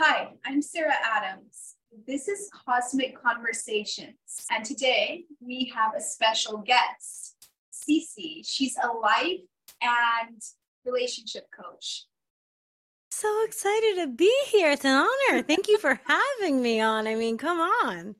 Hi, I'm Sarah Adams. This is Cosmic Conversations, and today we have a special guest, CiiCii. She's a life and relationship coach. So excited to be here. It's an honor. Thank you for having me on. I mean, come on.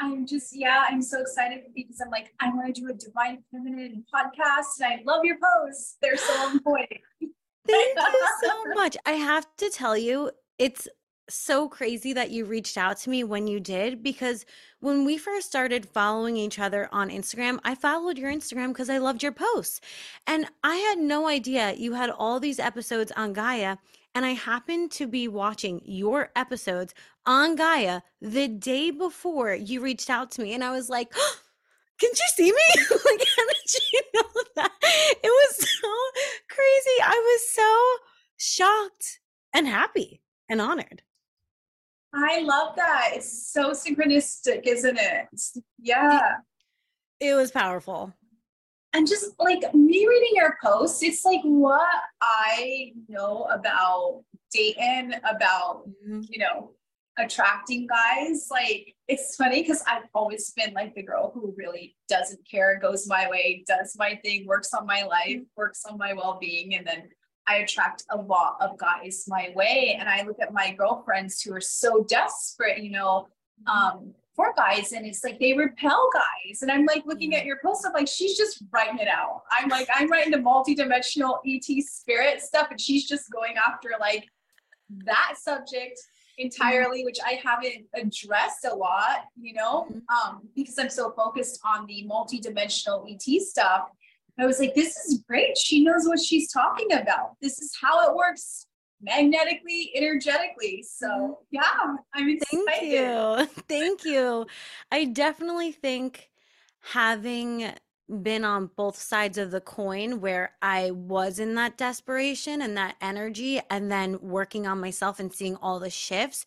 I'm just, yeah, I'm so excited because I'm like, I want to do a Divine Feminine podcast and I love your posts. They're so on point. Thank you so much. I have to tell you, it's so crazy that you reached out to me when you did because when we first started following each other on Instagram, I followed your Instagram because I loved your posts. And I had no idea you had all these episodes on Gaia. And I happened to be watching your episodes on Gaia the day before you reached out to me. And I was like, oh, can you see me? like, how did you know that? It was so crazy. I was so shocked and happy and honored. I love that. It's so synchronistic, isn't it? Yeah. It was powerful. And just like me reading your posts, it's like what I know about dating, about, mm-hmm. you know, attracting guys. Like it's funny because I've always been like the girl who really doesn't care, goes my way, does my thing, works on my life, mm-hmm. works on my well being. And then I attract a lot of guys my way. And I look at my girlfriends who are so desperate, you know, um, for guys, and it's like they repel guys. And I'm like looking at your post, I'm like, she's just writing it out. I'm like, I'm writing the multi-dimensional ET spirit stuff, and she's just going after like that subject entirely, which I haven't addressed a lot, you know, um, because I'm so focused on the multi-dimensional ET stuff. I was like, this is great. She knows what she's talking about. This is how it works magnetically, energetically. So mm-hmm. yeah, I'm excited. Thank you. Thank you. I definitely think having been on both sides of the coin where I was in that desperation and that energy, and then working on myself and seeing all the shifts.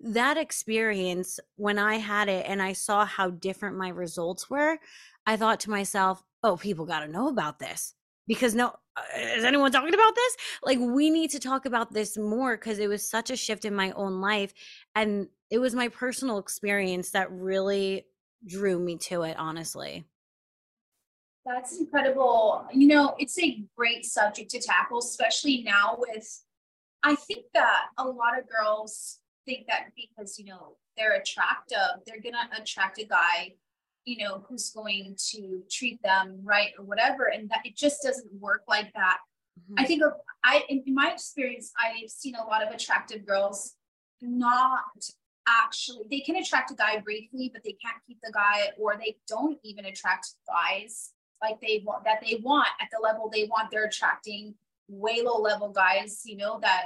That experience, when I had it and I saw how different my results were, I thought to myself, oh, people got to know about this because no, uh, is anyone talking about this? Like, we need to talk about this more because it was such a shift in my own life. And it was my personal experience that really drew me to it, honestly. That's incredible. You know, it's a great subject to tackle, especially now with, I think that a lot of girls think that because, you know, they're attractive, they're going to attract a guy you know who's going to treat them right or whatever and that it just doesn't work like that mm-hmm. i think of, i in, in my experience i've seen a lot of attractive girls not actually they can attract a guy briefly but they can't keep the guy or they don't even attract guys like they want that they want at the level they want they're attracting way low level guys you know that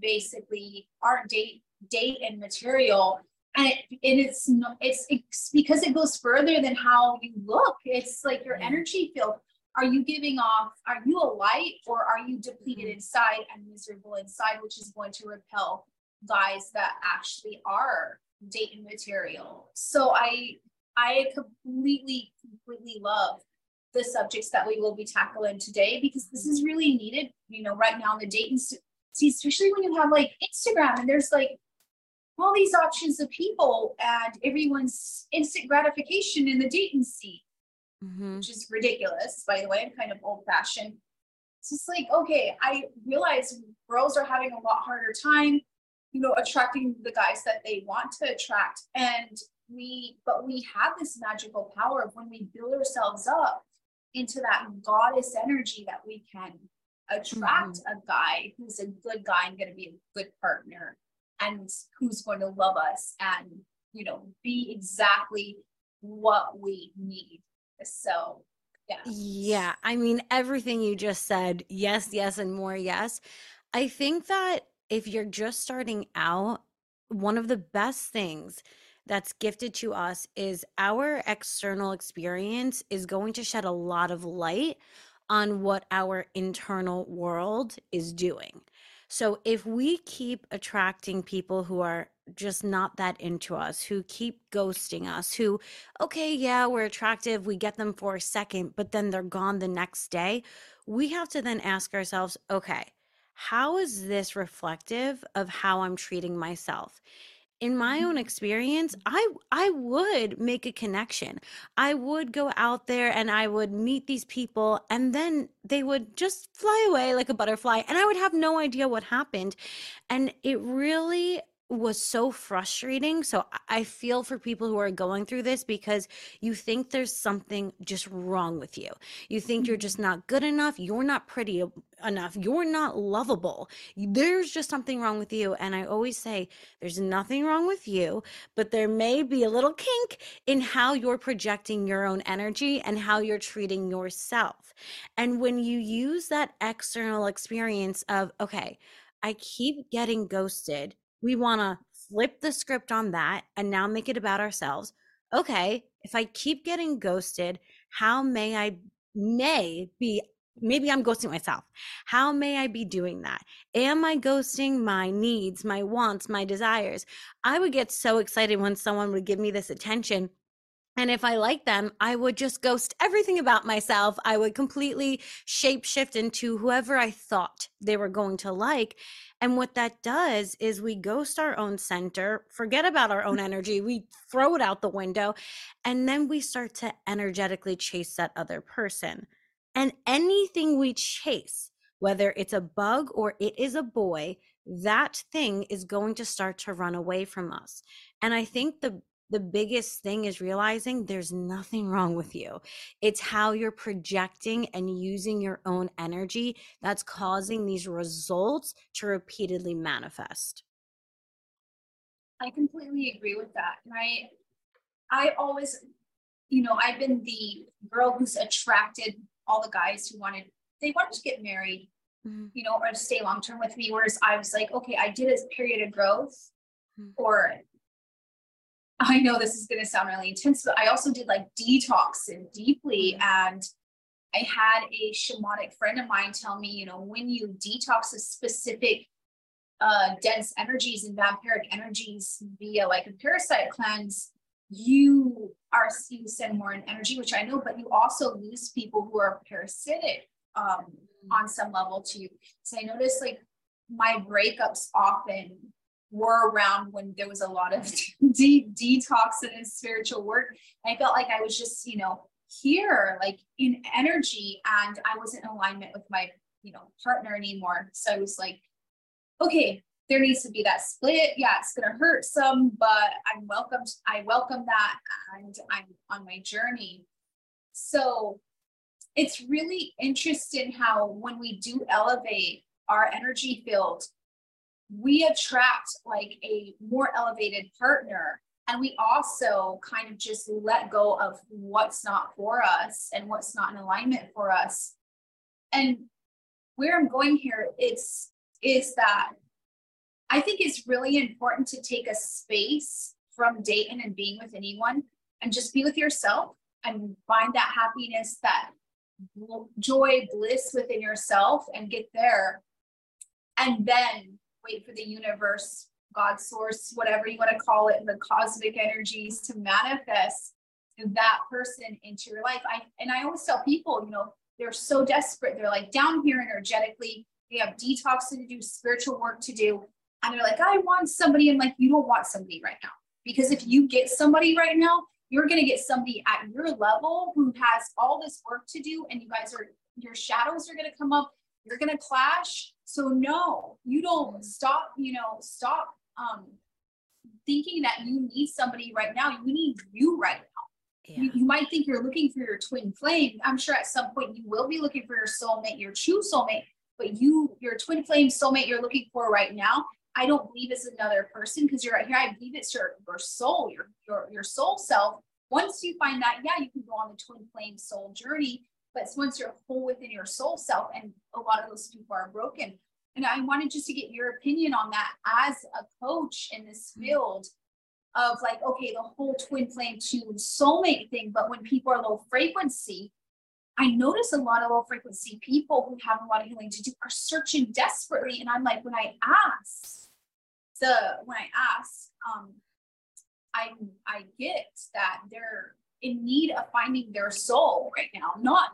basically aren't date date and material. And, it, and it's it's it's because it goes further than how you look. It's like your energy field. Are you giving off are you a light or are you depleted mm-hmm. inside and miserable inside which is going to repel guys that actually are dating material? So i i completely completely love the subjects that we will be tackling today because this is really needed you know right now in the dating see especially when you have like instagram and there's like all these options of people and everyone's instant gratification in the dating scene, mm-hmm. which is ridiculous, by the way. I'm kind of old fashioned. It's just like, okay, I realize girls are having a lot harder time, you know, attracting the guys that they want to attract. And we, but we have this magical power of when we build ourselves up into that goddess energy that we can attract mm-hmm. a guy who's a good guy and going to be a good partner and who's going to love us and you know be exactly what we need. So yeah. Yeah i mean everything you just said yes yes and more yes. I think that if you're just starting out one of the best things that's gifted to us is our external experience is going to shed a lot of light on what our internal world is doing. So if we keep attracting people who are just not that into us, who keep ghosting us, who, okay, yeah, we're attractive, we get them for a second, but then they're gone the next day, we have to then ask ourselves, okay, how is this reflective of how I'm treating myself? In my own mm-hmm. experience i i would make a connection. I would go out there and i would meet these people and then they would just fly away like a butterfly and i would have no idea what happened. And it really was so frustrating. So I feel for people who are going through this because you think there's something just wrong with you. You think you're just mm-hmm. not good enough. You're not pretty enough. You're not lovable. There's just something wrong with you. And I always say there's nothing wrong with you, but there may be a little kink in how you're projecting your own energy and how you're treating yourself. And when you use that external experience of, okay, I keep getting ghosted we want to flip the script on that and now make it about ourselves. Okay, if I keep getting ghosted, how may I may be maybe I'm ghosting myself. How may I be doing that? Am I ghosting my needs, my wants, my desires? I would get so excited when someone would give me this attention and if I like them, I would just ghost everything about myself. I would completely shape shift into whoever I thought they were going to like. And what that does is we ghost our own center, forget about our own energy, we throw it out the window, and then we start to energetically chase that other person. And anything we chase, whether it's a bug or it is a boy, that thing is going to start to run away from us. And I think the the biggest thing is realizing there's nothing wrong with you. It's how you're projecting and using your own energy that's causing these results to repeatedly manifest. I completely agree with that. Right? I always, you know, I've been the girl who's attracted all the guys who wanted, they wanted to get married, mm-hmm. you know, or to stay long term with me. Whereas I was like, okay, I did a period of growth mm-hmm. or I know this is going to sound really intense, but I also did like detox and deeply. Mm-hmm. And I had a shamanic friend of mine tell me, you know, when you detox a specific uh, dense energies and vampiric energies via like a parasite cleanse, you are you send more in energy, which I know, but you also lose people who are parasitic um, mm-hmm. on some level too. So I noticed like my breakups often were around when there was a lot of deep detox and spiritual work. I felt like I was just, you know, here, like in energy, and I wasn't in alignment with my, you know, partner anymore. So I was like, okay, there needs to be that split. Yeah, it's gonna hurt some, but I'm welcomed. I welcome that, and I'm on my journey. So it's really interesting how when we do elevate our energy field we attract like a more elevated partner and we also kind of just let go of what's not for us and what's not in alignment for us. And where i'm going here is is that i think it's really important to take a space from dating and being with anyone and just be with yourself and find that happiness that joy bliss within yourself and get there. And then wait for the universe, God source, whatever you want to call it, the cosmic energies to manifest that person into your life. I and I always tell people, you know, they're so desperate. They're like down here energetically. They have detox to do, spiritual work to do. And they're like, I want somebody. And like, you don't want somebody right now. Because if you get somebody right now, you're going to get somebody at your level who has all this work to do. And you guys are, your shadows are going to come up. You're going to clash. So no, you don't stop, you know, stop um thinking that you need somebody right now. You need you right now. Yeah. You, you, might think you're looking for your twin flame. I'm sure at some point you will be looking for your soulmate, your true soulmate, but you, your twin flame soulmate you're looking for right now, I don't believe it's another person because you're right here. I believe it's your, your soul, your, your, your soul self. Once you find that, yeah, you can go on the twin flame soul journey. But once you're whole within your soul self, and a lot of those people are broken. And I wanted just to get your opinion on that as a coach in this mm-hmm. field of like, okay, the whole twin flame to soulmate thing. But when people are low frequency, I notice a lot of low frequency people who have a lot of healing to do are searching desperately. And I'm like, when I ask the when I ask, um, I I get that they're in need of finding their soul right now, not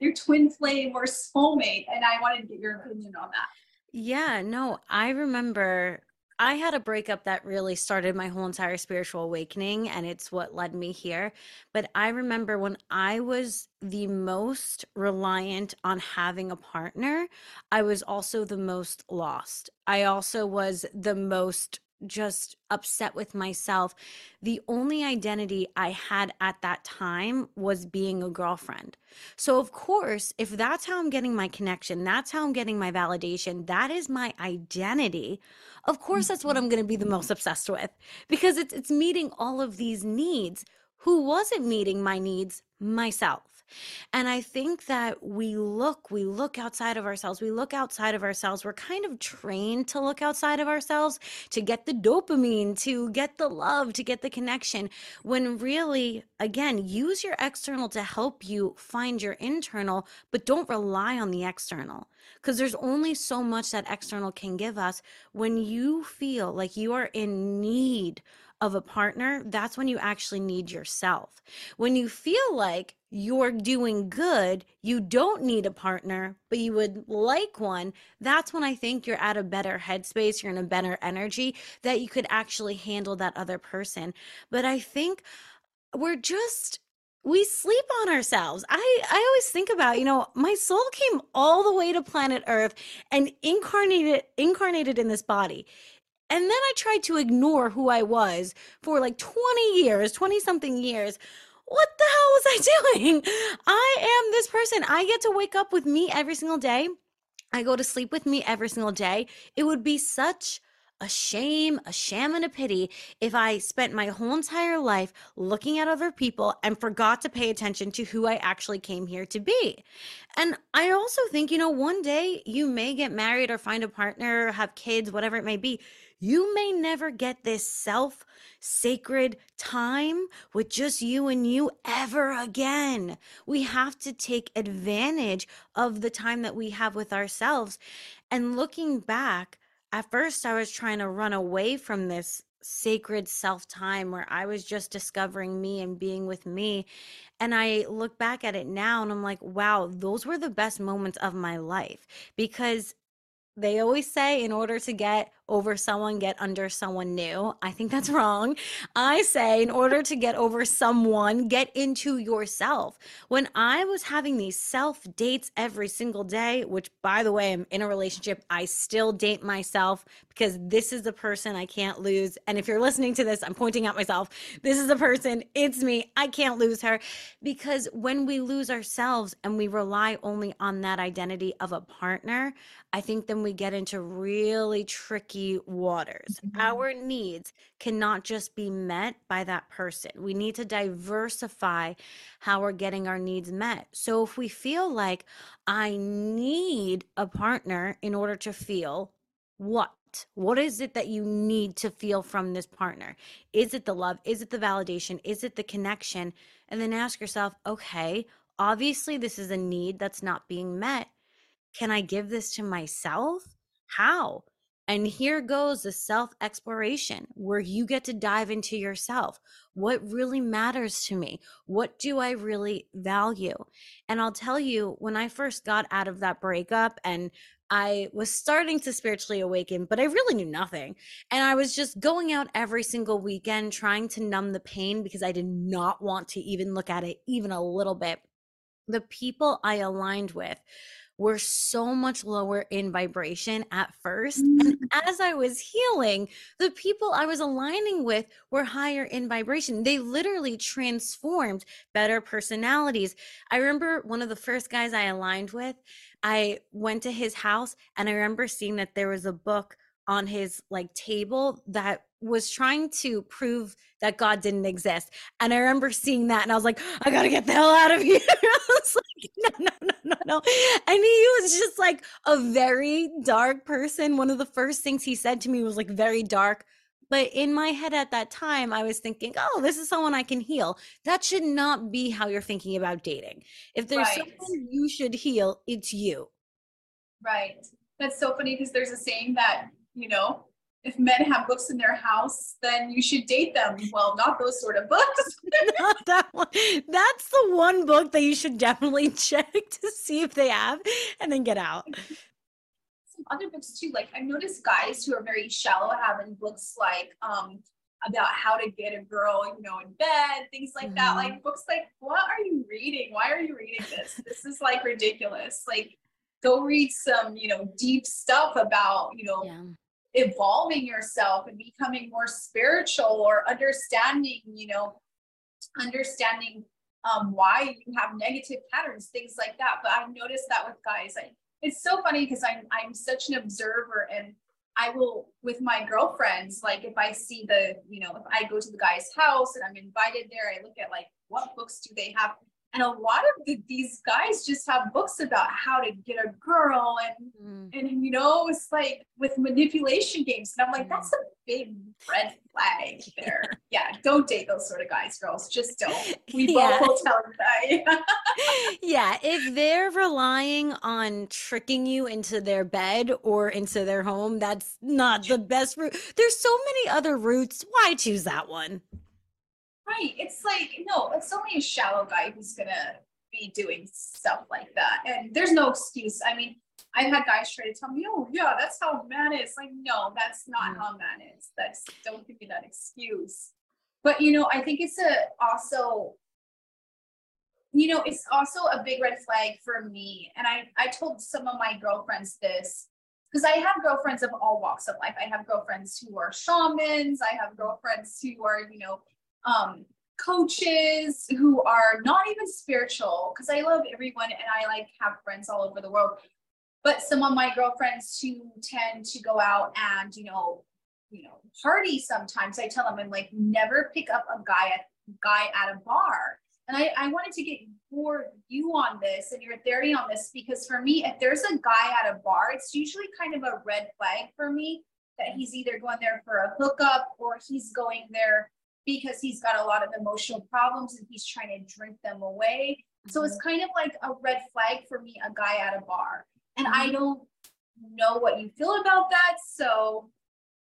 their twin flame or soulmate. And I wanted to get your opinion on that. Yeah, no, I remember I had a breakup that really started my whole entire spiritual awakening, and it's what led me here. But I remember when I was the most reliant on having a partner, I was also the most lost. I also was the most just upset with myself. The only identity I had at that time was being a girlfriend. So, of course, if that's how I'm getting my connection, that's how I'm getting my validation, that is my identity. Of course, that's what Mhm. I'm going to be the most obsessed with because it's it's meeting all of these needs. Who wasn't meeting my needs? Myself. And I think that we look, we look outside of ourselves. We look outside of ourselves. We're kind of trained to look outside of ourselves to get the dopamine, to get the love, to get the connection. When really, again, use your external to help you find your internal, but don't rely on the external because there's only so much that external can give us. When you feel like you are in need of a partner, that's when you actually need yourself. When you feel like you're doing good, you don't need a partner, but you would like one, that's when I think you're at a better headspace, you're in a better energy that you could actually handle that other person. But I think we're just we sleep on ourselves. I I always think about, you know, my soul came all the way to planet Earth and incarnated incarnated in this body. And then I tried to ignore who I was for like 20 years, 20 something years. What the hell was I doing? I am this person. I get to wake up with me every single day. I go to sleep with me every single day. It would be such a shame, a sham, and a pity if I spent my whole entire life looking at other people and forgot to pay attention to who I actually came here to be. And I also think, you know, one day you may get married or find a partner, have kids, whatever it may be. You may never get this self sacred time with just you and you ever again. We have to take advantage of the time that we have with ourselves. And looking back, at first I was trying to run away from this sacred self time where I was just discovering me and being with me. And I look back at it now and I'm like, wow, those were the best moments of my life because they always say in order to get over someone, get under someone new. I think that's wrong. I say in order to get over someone, get into yourself. When I was having these self dates every single day, which by the way, I'm in a relationship, I still date myself because this is the person I can't lose. And if you're listening to this, I'm pointing at myself. This is the person, it's me. I can't lose her. Because when we lose ourselves and we rely only on that identity of a partner, I think then we get into really tricky waters. Mhm. Our needs cannot just be met by that person. We need to diversify how we're getting our needs met. So if we feel like I need a partner in order to feel what? What is it that you need to feel from this partner? Is it the love? Is it the validation? Is it the connection? And then ask yourself, okay, obviously this is a need that's not being met can I give this to myself? How? And here goes the self exploration where you get to dive into yourself. What really matters to me? What do I really value? And I'll tell you, when I first got out of that breakup and I was starting to spiritually awaken, but I really knew nothing. And I was just going out every single weekend trying to numb the pain because I did not want to even look at it even a little bit. The people I aligned with were so much lower in vibration at first. And Mm. as I was healing, the people I was aligning with were higher in vibration. They literally transformed better personalities. I remember one of the first guys I aligned with, I went to his house and I remember seeing that there was a book on his like table that was trying to prove that God didn't exist. And I remember seeing that and I was like, I gotta get the hell out of here. I was like, no, no, no, no, no. And he was just like a very dark person. One of the first things he said to me was like very dark. But in my head at that time, I was thinking, oh, this is someone I can heal. That should not be how you're thinking about dating. If there's Right. someone you should heal, it's you. Right. That's so funny because there's a saying that, you know, if men have books in their house, then you should date them. Well, not those sort of books. Not that one. That's the one book that you should definitely check to see if they have and then get out. Some other books too. Like I've noticed guys who are very shallow having books like um about how to get a girl, you know, in bed, things like mm-hmm. that. Like books like, what are you reading? Why are you reading this? this is like ridiculous. Like go read some, you know, deep stuff about, you know, yeah. Evolving yourself and becoming more spiritual or understanding, you know, understanding um, why you have negative patterns, things like that. But I've noticed that with guys. I, it's so funny because I'm I'm such an observer and I will with my girlfriends, like if I see the, you know, if I go to the guy's house and I'm invited there, I look at like what books do they have and a lot of the, these guys just have books about how to get a girl and mm. and you know it's like with manipulation games. And i'm like that's a big red flag there. Yeah don't date those sort of guys girls. Just don't. We yeah. both will tell you that yeah if they're relying on tricking you into their bed or into their home that's not the best route. There's so many other routes. Why choose that one Right. It's like, no, it's only a shallow guy who's gonna be doing stuff like that. And there's no excuse. I mean, I've had guys try to tell me, oh yeah, that's how man is. Like, no, that's not mm. how man is. That's don't give me that excuse. But you know, I think it's a also, you know, it's also a big red flag for me. And I I told some of my girlfriends this because I have girlfriends of all walks of life. I have girlfriends who are shamans. I have girlfriends who are, you know, um, coaches who are not even spiritual because I love everyone and I like have friends all over the world. But some of my girlfriends who tend to go out and, you know, you know, party sometimes, I tell them I'm like, never pick up a guy at guy at a bar. And I, I wanted to get your view on this and your theory on this because for me, if there's a guy at a bar, it's usually kind of a red flag for me that he's either going there for a hookup or he's going there because he's got a lot of emotional problems and he's trying to drink them away. Mm-hmm. So it's mm-hmm. kind of like a red flag for me, a guy at a bar. And mm-hmm. I don't know what you feel about that. So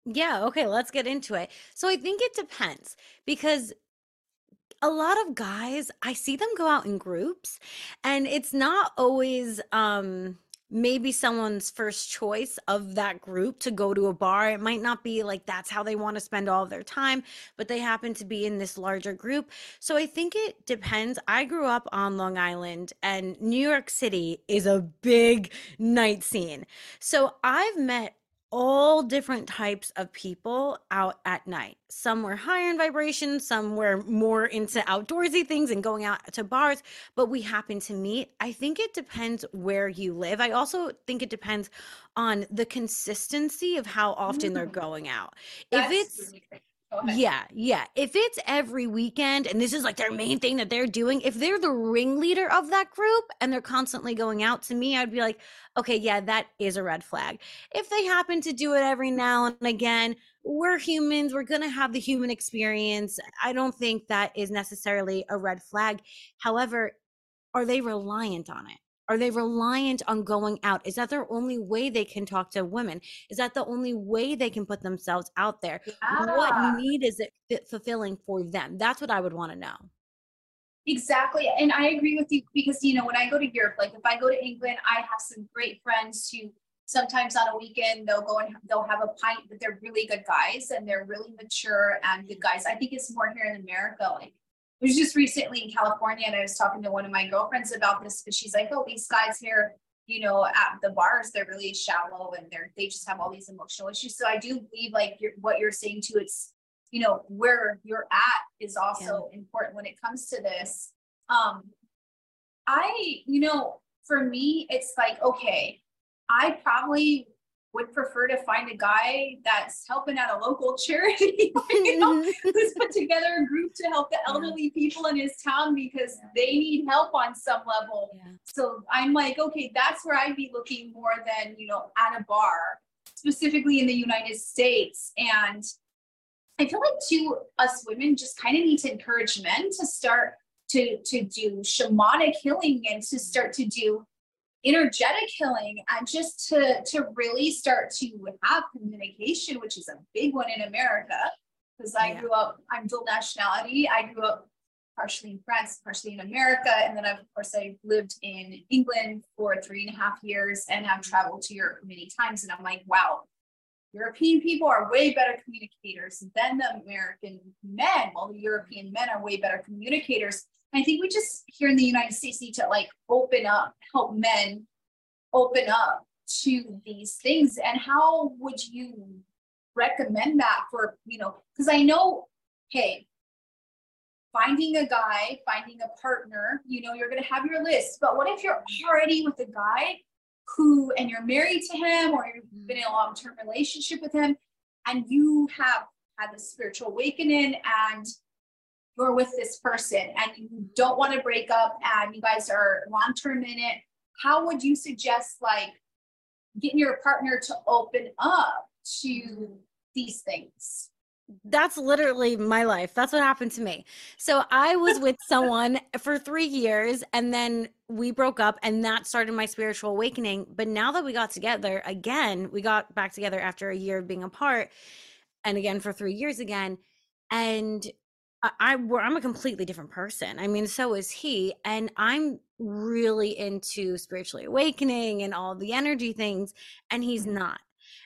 yeah, okay, let's get into it. So I think it depends because a lot of guys, I see them go out in groups and it's not always um maybe someone's first choice of that group to go to a bar. It might not be like that's how they want to spend all their time, but they happen to be in this larger group. So I think it depends. I grew up on Long Island and New York City is a big night scene. So I've met all different types of people out at night. Some were higher in vibration, some were more into outdoorsy things and going out to bars, but we happen to meet. I think it depends where you live. I also think it depends on the consistency of how often mm. they're going out. That's if it's yeah, yeah. If it's every weekend and this is like their main thing that they're doing, if they're the ringleader of that group and they're constantly going out to me, I'd be like, okay, yeah, that is a red flag. If they happen to do it every now and again, we're humans, we're going to have the human experience. I don't think that is necessarily a red flag. However, are they reliant on it? Are they reliant on going out? Is that their only way they can talk to women? Is that the only way they can put themselves out there? Yeah. What need is it fulfilling for them? That's what I would want to know. Exactly. And I agree with you because, you know, when I go to Europe, like if I go to England, I have some great friends who sometimes on a weekend they'll go and they'll have a pint, but they're really good guys and they're really mature and good guys. I think it's more here in America. Like was just recently in California and I was talking to one of my girlfriends about this, but she's like, oh, these guys here, you know, at the bars, they're really shallow and they're, they just have all these emotional issues. So I do believe like you're, what you're saying too, it's, you know, where you're at is also yeah. important when it comes to this. Um, I, you know, for me, it's like, okay, I probably would prefer to find a guy that's helping at a local charity, you know, who's put together a group to help the elderly people in his town because they need help on some level. Yeah. So I'm like, okay, that's where I'd be looking more than, you know, at a bar, specifically in the United States. And I feel like too, us women just kind of need to encourage men to start to to do shamanic healing and to start to do energetic healing and just to to really start to have communication which is a big one in america because i yeah. grew up i'm dual nationality i grew up partially in France, partially in America. And then, of course, I lived in England for three and a half years and i've traveled to Europe many times. And I'm like, wow, European people are way better communicators than the American men, while the European men are way better communicators. I think we just here in the United States need to like open up, help men open up to these things. And how would you recommend that for, you know, because I know, hey, finding a guy, finding a partner, you know, you're going to have your list. But what if you're already with a guy who, and you're married to him or you've mm-hmm. been in a long term relationship with him and you have had this spiritual awakening and you're with this person and you don't want to break up and you guys are long term in it? How would you suggest like getting your partner to open up to these things? that's literally my life. That's what happened to me. So I was with someone for three years and then we broke up and that started my spiritual awakening. But now that we got together again, we got back together after a year of being apart and again for three years again. And I, I I'm a completely different person. I mean, so is he. And I'm really into spiritually awakening and all the energy things. And he's mm-hmm. not.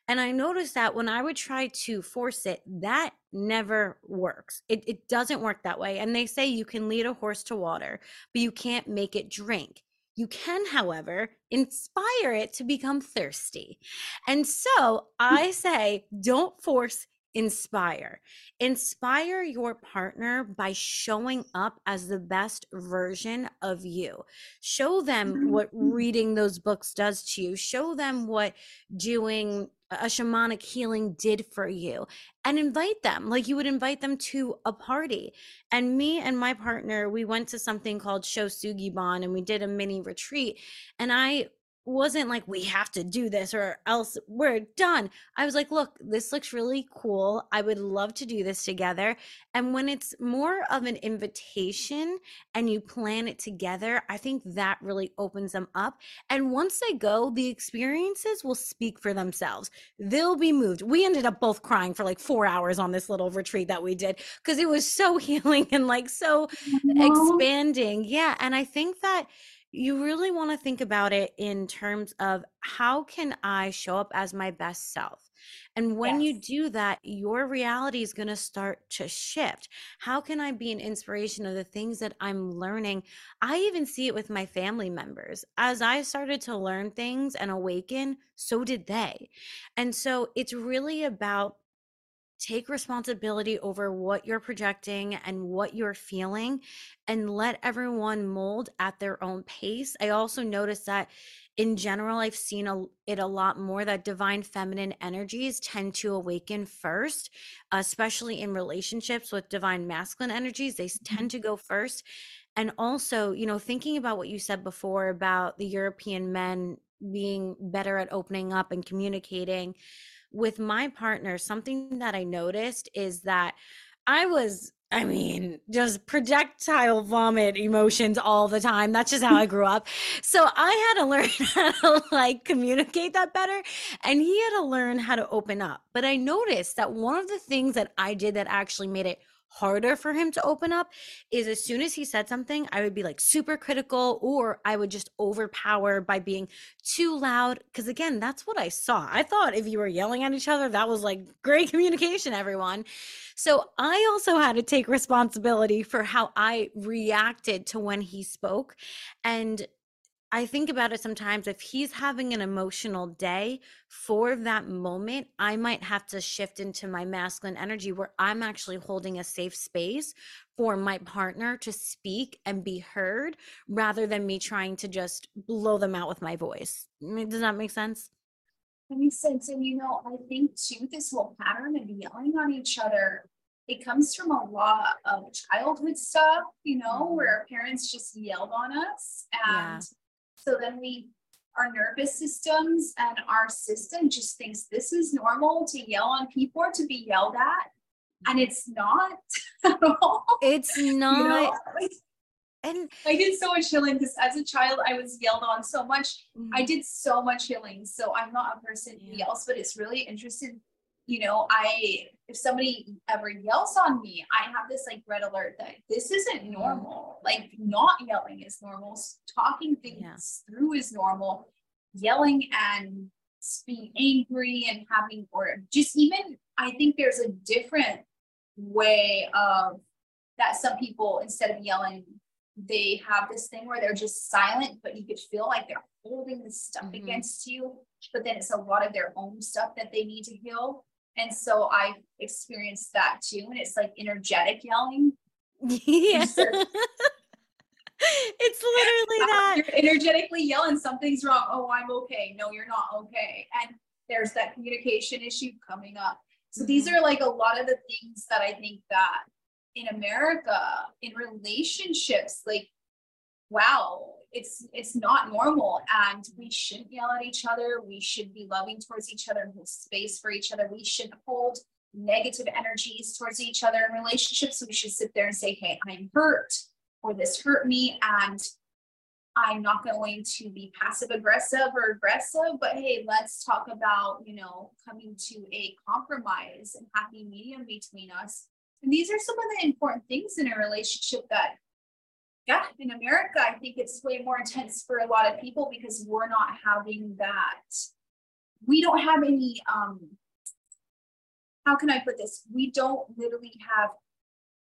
And I noticed that when I would try to force it, that never works. It, it doesn't work that way. And they say you can lead a horse to water, but you can't make it drink. You can, however, inspire it to become thirsty. And so I say, don't force inspire. Inspire your partner by showing up as the best version of you. Show them what mm-hmm. reading those books does to you. Show them what doing a shamanic healing did for you and invite them like you would invite them to a party and me and my partner we went to something called Sho Sugi and we did a mini retreat and i wasn't like we have to do this or else we're done. I was like, look, this looks really cool. I would love to do this together. And when it's more of an invitation and you plan it together, I think that really opens them up. And once they go, the experiences will speak for themselves. They'll be moved. We ended up both crying for like 4 hours on this little retreat that we did because it was so healing and like so expanding. Yeah, and I think that you really want to think about it in terms of how can I show up as my best self? And when yes. you do that, your reality is going to start to shift. How can I be an inspiration of the things that I'm learning? I even see it with my family members. As I started to learn things and awaken, so did they. And so it's really about take responsibility over what you're projecting and what you're feeling and let everyone mold at their own pace. I also noticed that in general, I've seen a, it a lot more that divine feminine energies tend to awaken first, especially in relationships with divine masculine energies. They mm-hmm. tend to go first. And also, you know, thinking about what you said before about the European men being better at opening up and communicating with my partner, something that I noticed is that I was I mean, just projectile vomit emotions all the time. That's just how I grew up. So I had to learn how to like communicate that better. And he had to learn how to open up. But I noticed that one of the things that I did that actually made it harder for him to open up is as soon as he said something, I would be like super critical or I would just overpower by being too loud. Cause again, that's what I saw. I thought if you were yelling at each other, that was like great communication, everyone. So I also had to take responsibility for how I reacted to when he spoke. And I think about it sometimes if he's having an emotional day for that moment, I might have to shift into my masculine energy where I'm actually holding a safe space for my partner to speak and be heard rather than me trying to just blow them out with my voice. Does that make sense? That makes sense. And you know, I think too, this whole pattern of yelling on each other, it comes from a lot of childhood stuff, you know, mm-hmm. where our parents just yelled on us and yeah so then we, our nervous systems and our system just thinks this is normal to yell on people or to be yelled at. And it's not at all. It's not. You know? and I did so much healing because as a child I was yelled on so much. Mm-hmm. I did so much healing. So I'm not a person who yells, but it's really interesting. You know, I if somebody ever yells on me, I have this like red alert that this isn't normal. Like not yelling is normal. Talking things yeah. through is normal. Yelling and being angry and having or just even I think there's a different way of that some people instead of yelling they have this thing where they're just silent but you could feel like they're holding this stuff mm-hmm. against you but then it's a lot of their own stuff that they need to heal and so i experienced that too and it's like energetic yelling. Yeah. It's literally that. You're energetically yelling something's wrong. Oh i'm okay. No you're not okay. And there's that communication issue coming up. So these mm-hmm. are like a lot of the things that i think that in america in relationships like wow it's it's not normal and we shouldn't yell at each other. We should be loving towards each other and hold space for each other. We shouldn't hold negative energies towards each other in relationships. We should sit there and say hey i'm hurt or this hurt me and I'm not going to be passive aggressive or aggressive, but hey, let's talk about, you know, coming to a compromise and happy medium between us. And these are some of the important things in a relationship that, yeah, in America, I think it's way more intense for a lot of people because we're not having that. We don't have any, um, how can I put this? We don't literally have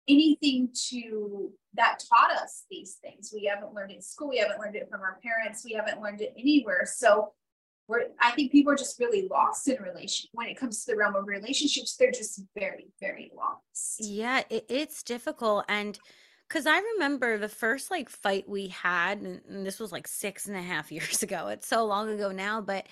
anything to that taught us these things. We haven't learned it in school. We haven't learned it from our parents. We haven't learned it anywhere. So we're, I think people are just really lost in relation when it comes to the realm of relationships. They're just very, very lost. Yeah, it, it's difficult. And because I remember the first like fight we had, and, and this was like six and a half years ago. It's so long ago now, but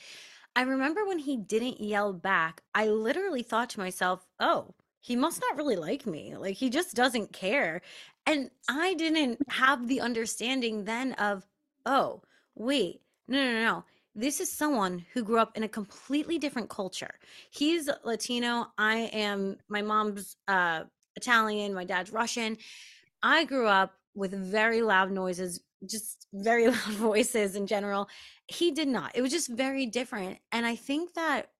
I remember when he didn't yell back, I literally thought to myself, oh, he must not really like me. Like he just doesn't care. And I didn't have the understanding then of, oh, wait, no, no, no. This is someone who grew up in a completely different culture. He's Latino. I am, my mom's uh, Italian, my dad's Russian. I grew up with very loud noises, just very loud voices in general. He did not. It was just very different. And I think that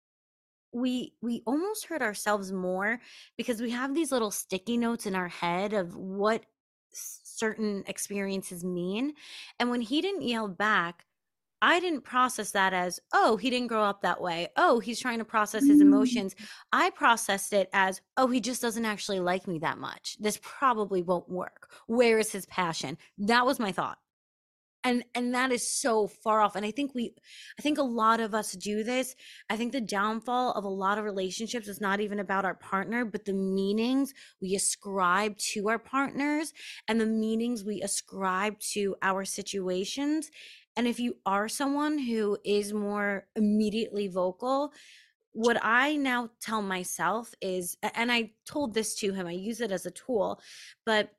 we we almost hurt ourselves more because we have these little sticky notes in our head of what certain experiences mean and when he didn't yell back i didn't process that as oh he didn't grow up that way. Oh he's trying to process his mm. emotions. I processed it as oh he just doesn't actually like me that much. This probably won't work. Where is his passion? That was my thought. And and that is so far off and i think we i think a lot of us do this. I think the downfall of a lot of relationships is not even about our partner but the meanings we ascribe to our partners and the meanings we ascribe to our situations and if you are someone who is more immediately vocal what I now tell myself is, and I told this to him, I use it as a tool, but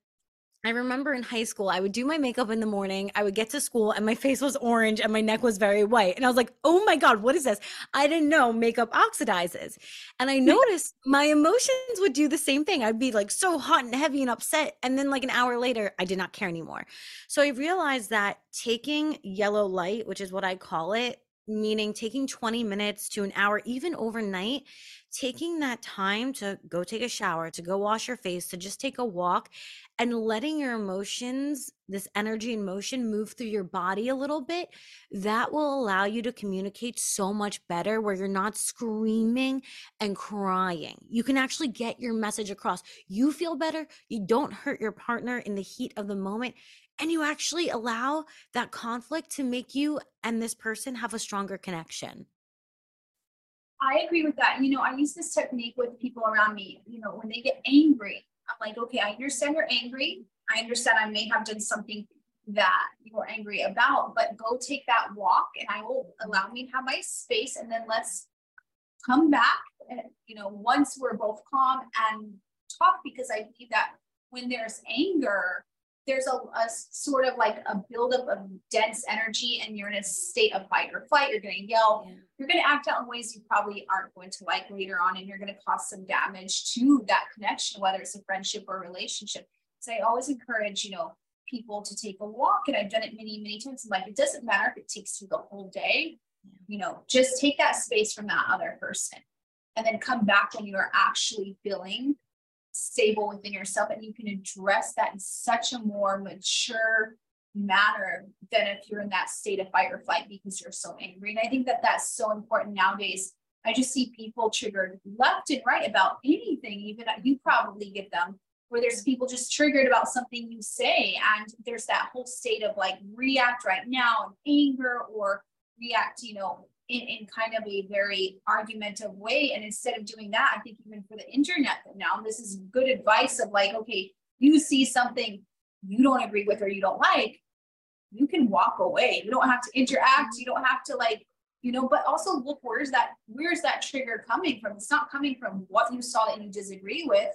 I remember in high school, I would do my makeup in the morning. I would get to school and my face was orange and my neck was very white. And I was like, oh my God, what is this? I didn't know makeup oxidizes. And I noticed my emotions would do the same thing. I'd be like so hot and heavy and upset. And then, like an hour later, I did not care anymore. So I realized that taking yellow light, which is what I call it, meaning taking 20 minutes to an hour, even overnight, taking that time to go take a shower, to go wash your face, to just take a walk, and letting your emotions, this energy and motion move through your body a little bit, that will allow you to communicate so much better where you're not screaming and crying. You can actually get your message across. You feel better. You don't hurt your partner in the heat of the moment. And you actually allow that conflict to make you and this person have a stronger connection. I agree with that. You know, I use this technique with people around me. You know, when they get angry, I'm like, okay, I understand you're angry. I understand I may have done something that you're angry about, but go take that walk and I will allow me to have my space and then let's come back, and, you know, once we're both calm and talk because I believe that when there's anger, there's a, a sort of like a buildup of dense energy and you're in a state of fight or flight, you're going to yell, yeah. you're going to act out in ways you probably aren't going to like later on, and you're going to cause some damage to that connection, whether it's a friendship or a relationship. So I always encourage, you know, people to take a walk, and I've done it many, many times. I'm like, it doesn't matter if it takes you the whole day, you know, just take that space from that other person. and then come back when you are actually feeling stable within yourself and you can address that in such a more mature manner than if you're in that state of fight or flight because you're so angry. And I think that that's so important nowadays. I just see people triggered left and right about anything, even you probably get them where there's people just triggered about something you say and there's that whole state of like react right now in anger or react you know in, in kind of a very argumentative way. And instead of doing that i think even for the internet now this is good advice of like okay you see something you don't agree with or you don't like you can walk away. You don't have to interact. You don't have to like you know but also look where's that where's that trigger coming from? It's not coming from what you saw that you disagree with.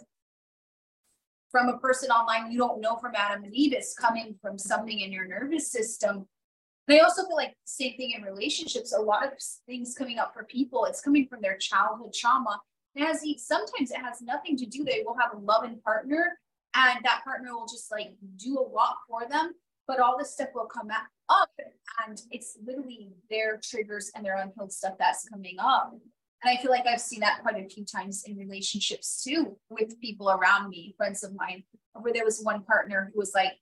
From a person online you don't know from Adam and Eve. It's coming from something in your nervous system. And I also feel like same thing in relationships. A lot of things coming up for people, it's coming from their childhood trauma. It has sometimes it has nothing to do. They will have a loving partner, and that partner will just like do a lot for them. But all this stuff will come up, and it's literally their triggers and their unhealed stuff that's coming up. And I feel like I've seen that quite a few times in relationships too, with people around me, friends of mine, where there was one partner who was like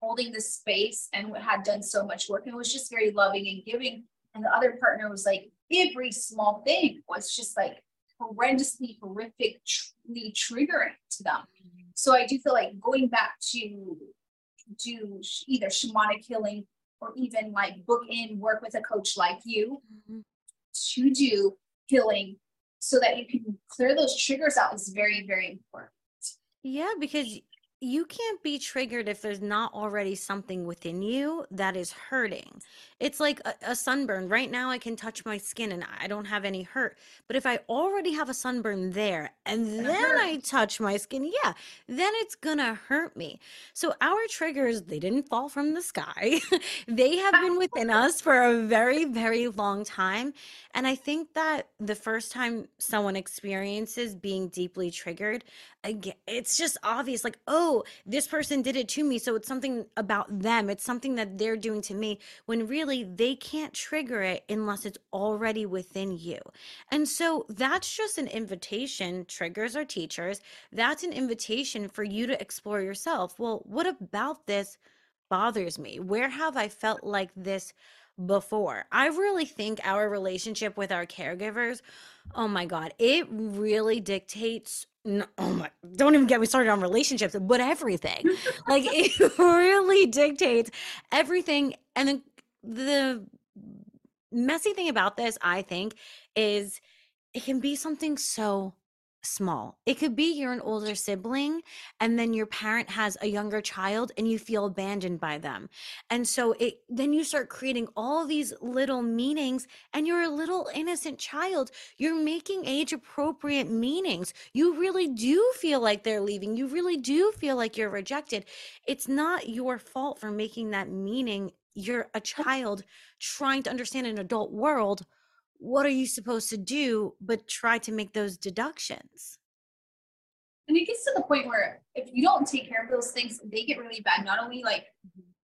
holding the space and had done so much work and was just very loving and giving. And the other partner was like, every small thing was just like horrendously, horrifically triggering to them. So I do feel like going back to do either shamanic healing or even like book in work with a coach like you mm-hmm. to do healing so that you can clear those triggers out is very, very important. Yeah, because you can't be triggered if there's not already something within you that is hurting. It's like a, a, sunburn. Right now, I can touch my skin and I don't have any hurt. But if I already have a sunburn there and then I touch my skin, yeah, then it's gonna hurt me. So, our triggers, they didn't fall from the sky. they have been within us for a very, very long time. And I think that the first time someone experiences being deeply triggered, it's just obvious like, oh, this person did it to me. So, it's something about them, it's something that they're doing to me when really really they can't trigger it unless it's already within you. And so that's just an invitation. Triggers are teachers. That's an invitation for you to explore yourself. Well, what about this bothers me? Where have I felt like this? Before. I really think our relationship with our caregivers, oh my God, it really dictates. oh my, don't even get me started on relationships, but everything. like it really dictates everything. And then the messy thing about this, I think, is it can be something so small. It could be you're an older sibling and then your parent has a younger child and you feel abandoned by them. And so it then you start creating all these little meanings and you're a little innocent child. You're making age appropriate meanings. You really do feel like they're leaving. You really do feel like you're rejected. It's not your fault for making that meaning you're a child trying to understand an adult world what are you supposed to do but try to make those deductions? And it gets to the point where if you don't take care of those things they get really bad. Not only like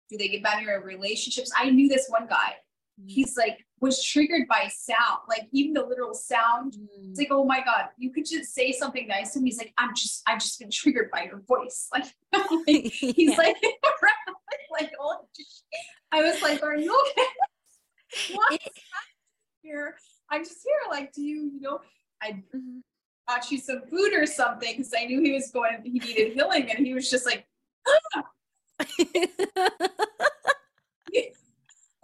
do they get bad in your relationships i knew this one guy. Mm-hmm. he's like was triggered by sound like even the literal sound. Mm-hmm. it's like oh my god you could just say something nice to him he's like i'm just i've just been triggered by your voice. Like, like he's like like oh I was like, are you okay? What's here? I'm just here. Like, do you, you know, I mm-hmm. bought you some food or something because I knew he was going, he needed healing. And he was just like, ah.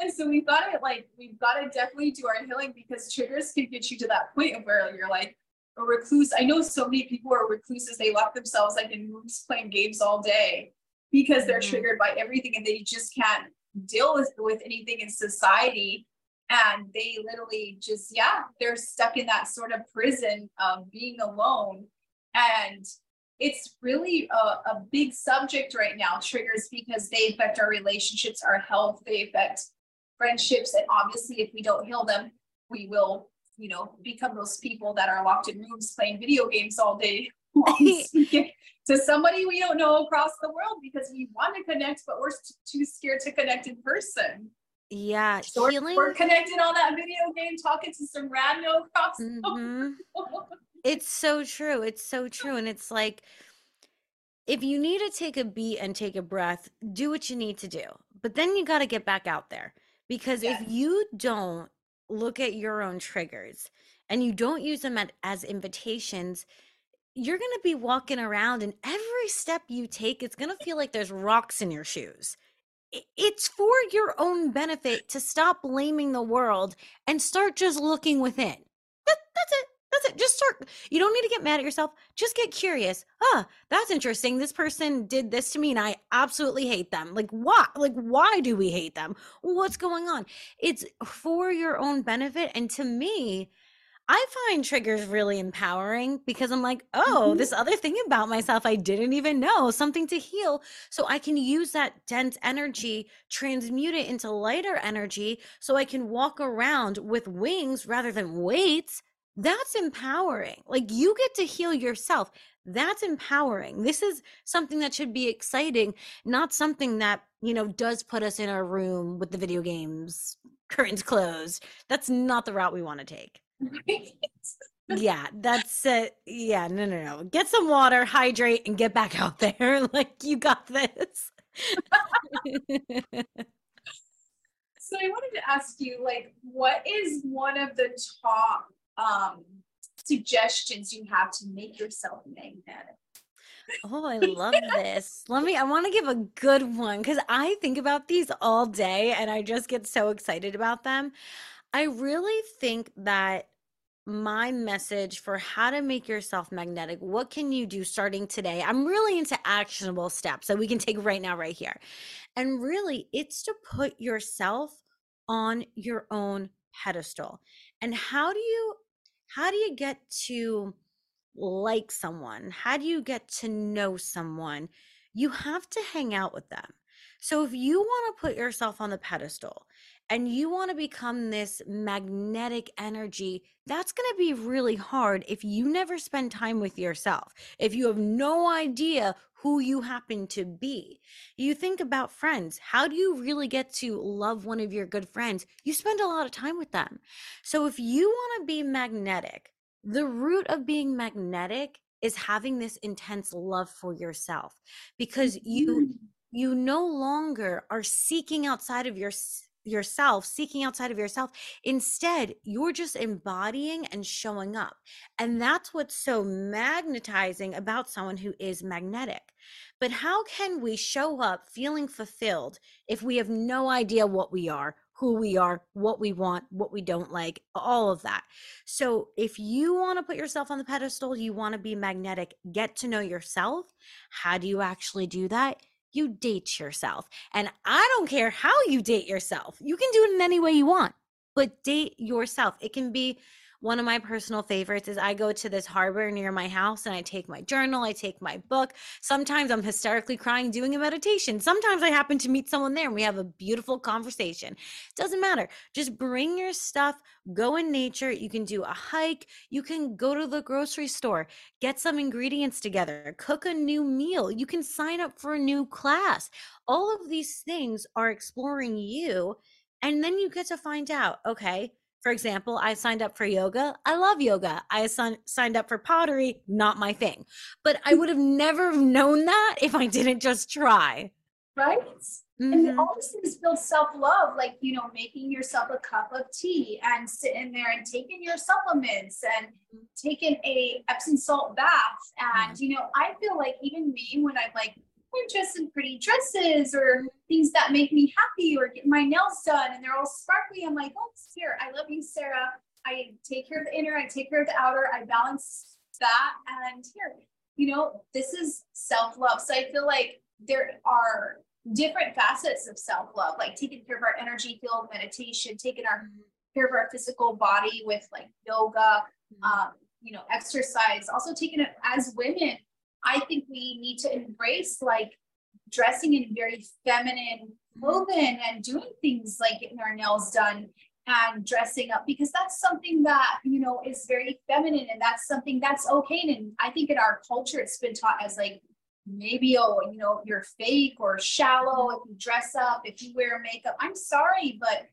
and so we got it like, we've got to definitely do our healing because triggers can get you to that point of where you're like, a recluse. I know so many people are recluses. They lock themselves like in rooms playing games all day because they're mm-hmm. triggered by everything and they just can't deal with, with anything in society and they literally just yeah they're stuck in that sort of prison of being alone. And it's really a, a big subject right now triggers because they affect our relationships our health they affect friendships. And obviously if we don't heal them we will you know become those people that are locked in rooms playing video games all day to somebody we don't know across the world because we want to connect, but we're too scared to connect in person. Yeah, healing. We're, connected on that video game, talking to some rando across. Mm-hmm. it's so true. It's so true, and it's like if you need to take a beat and take a breath, do what you need to do. But then you got to get back out there because yes. if you don't look at your own triggers and you don't use them at, as invitations, you're going to be walking around and every step you take, it's going to feel like there's rocks in your shoes. It's for your own benefit to stop blaming the world and start just looking within. That, that's it. That's it. Just start. You don't need to get mad at yourself. Just get curious. Ah, that's interesting. This person did this to me and I absolutely hate them. Like, why? Like, why do we hate them? What's going on? It's for your own benefit. And to me, I find triggers really empowering because I'm like, oh, mm-hmm. this other thing about myself I didn't even know, something to heal. So I can use that dense energy, transmute it into lighter energy so I can walk around with wings rather than weights. That's empowering. Like you get to heal yourself. That's empowering. This is something that should be exciting, not something that, you know, does put us in our room with the video games, curtains closed. That's not the route we want to take. Yeah, that's it. Yeah, no, no, no. Get some water, hydrate, and get back out there. like you got this. so I wanted to ask you, like, what is one of the top um, suggestions you have to make yourself magnetic? Oh, I love this. Let me, I want to give a good one because I think about these all day and I just get so excited about them. I really think that my message for how to make yourself magnetic, what can you do starting today? I'm really into actionable steps that we can take right now, right here. And really, it's to put yourself on your own pedestal. And how do you how do you get to like someone? How do you get to know someone? You have to hang out with them. So if you want to put yourself on the pedestal and you want to become this magnetic energy, that's going to be really hard if you never spend time with yourself. If you have no idea who you happen to be. You think about friends. How do you really get to love one of your good friends? You spend a lot of time with them. So if you want to be magnetic, the root of being magnetic is having this intense love for yourself because you mm-hmm. you no longer are seeking outside of your yourself, seeking outside of yourself. Instead, you're just embodying and showing up. And that's what's so magnetizing about someone who is magnetic. But how can we show up feeling fulfilled if we have no idea what we are, who we are, what we want, what we don't like, all of that. So, if you want to put yourself on the pedestal, you want to be magnetic, get to know yourself. How do you actually do that? You date yourself. And I don't care how you date yourself. You can do it in any way you want, but date yourself. It can be one of my personal favorites is I go to this harbor near my house and I take my journal, I take my book. Sometimes I'm hysterically crying doing a meditation. Sometimes I happen to meet someone there and we have a beautiful conversation. It doesn't matter. Just bring your stuff, go in nature. You can do a hike, you can go to the grocery store, get some ingredients together, cook a new meal. You can sign up for a new class. All of these things are exploring you. And then you get to find out, okay, for example, I signed up for yoga. I love yoga. I son- signed up for pottery, not my thing. But I would have never known that if I didn't just try. Right? Mm-hmm. And all these things build self love, like, you know, making yourself a cup of tea and sitting there and taking your supplements and taking a Epsom salt bath. And, mm-hmm. you know, I feel like even me, when I'm like I'm dressed in pretty dresses or things that make me happy or get my nails done and they're all sparkly. I'm like, oh, here, I love you, Sarah. I take care of the inner, I take care of the outer, I balance that. And here, you know, this is self love. So I feel like there are different facets of self love, like taking care of our energy field, meditation, taking our care of our physical body with like yoga, mm-hmm. um, you know, exercise, also taking it as women I think we need to embrace like dressing in very feminine clothing and doing things like getting our nails done and dressing up because that's something that you know is very feminine and that's something that's okay. And i think in our culture it's been taught as like maybe oh you know you're fake or shallow if you dress up if you wear makeup. I'm sorry but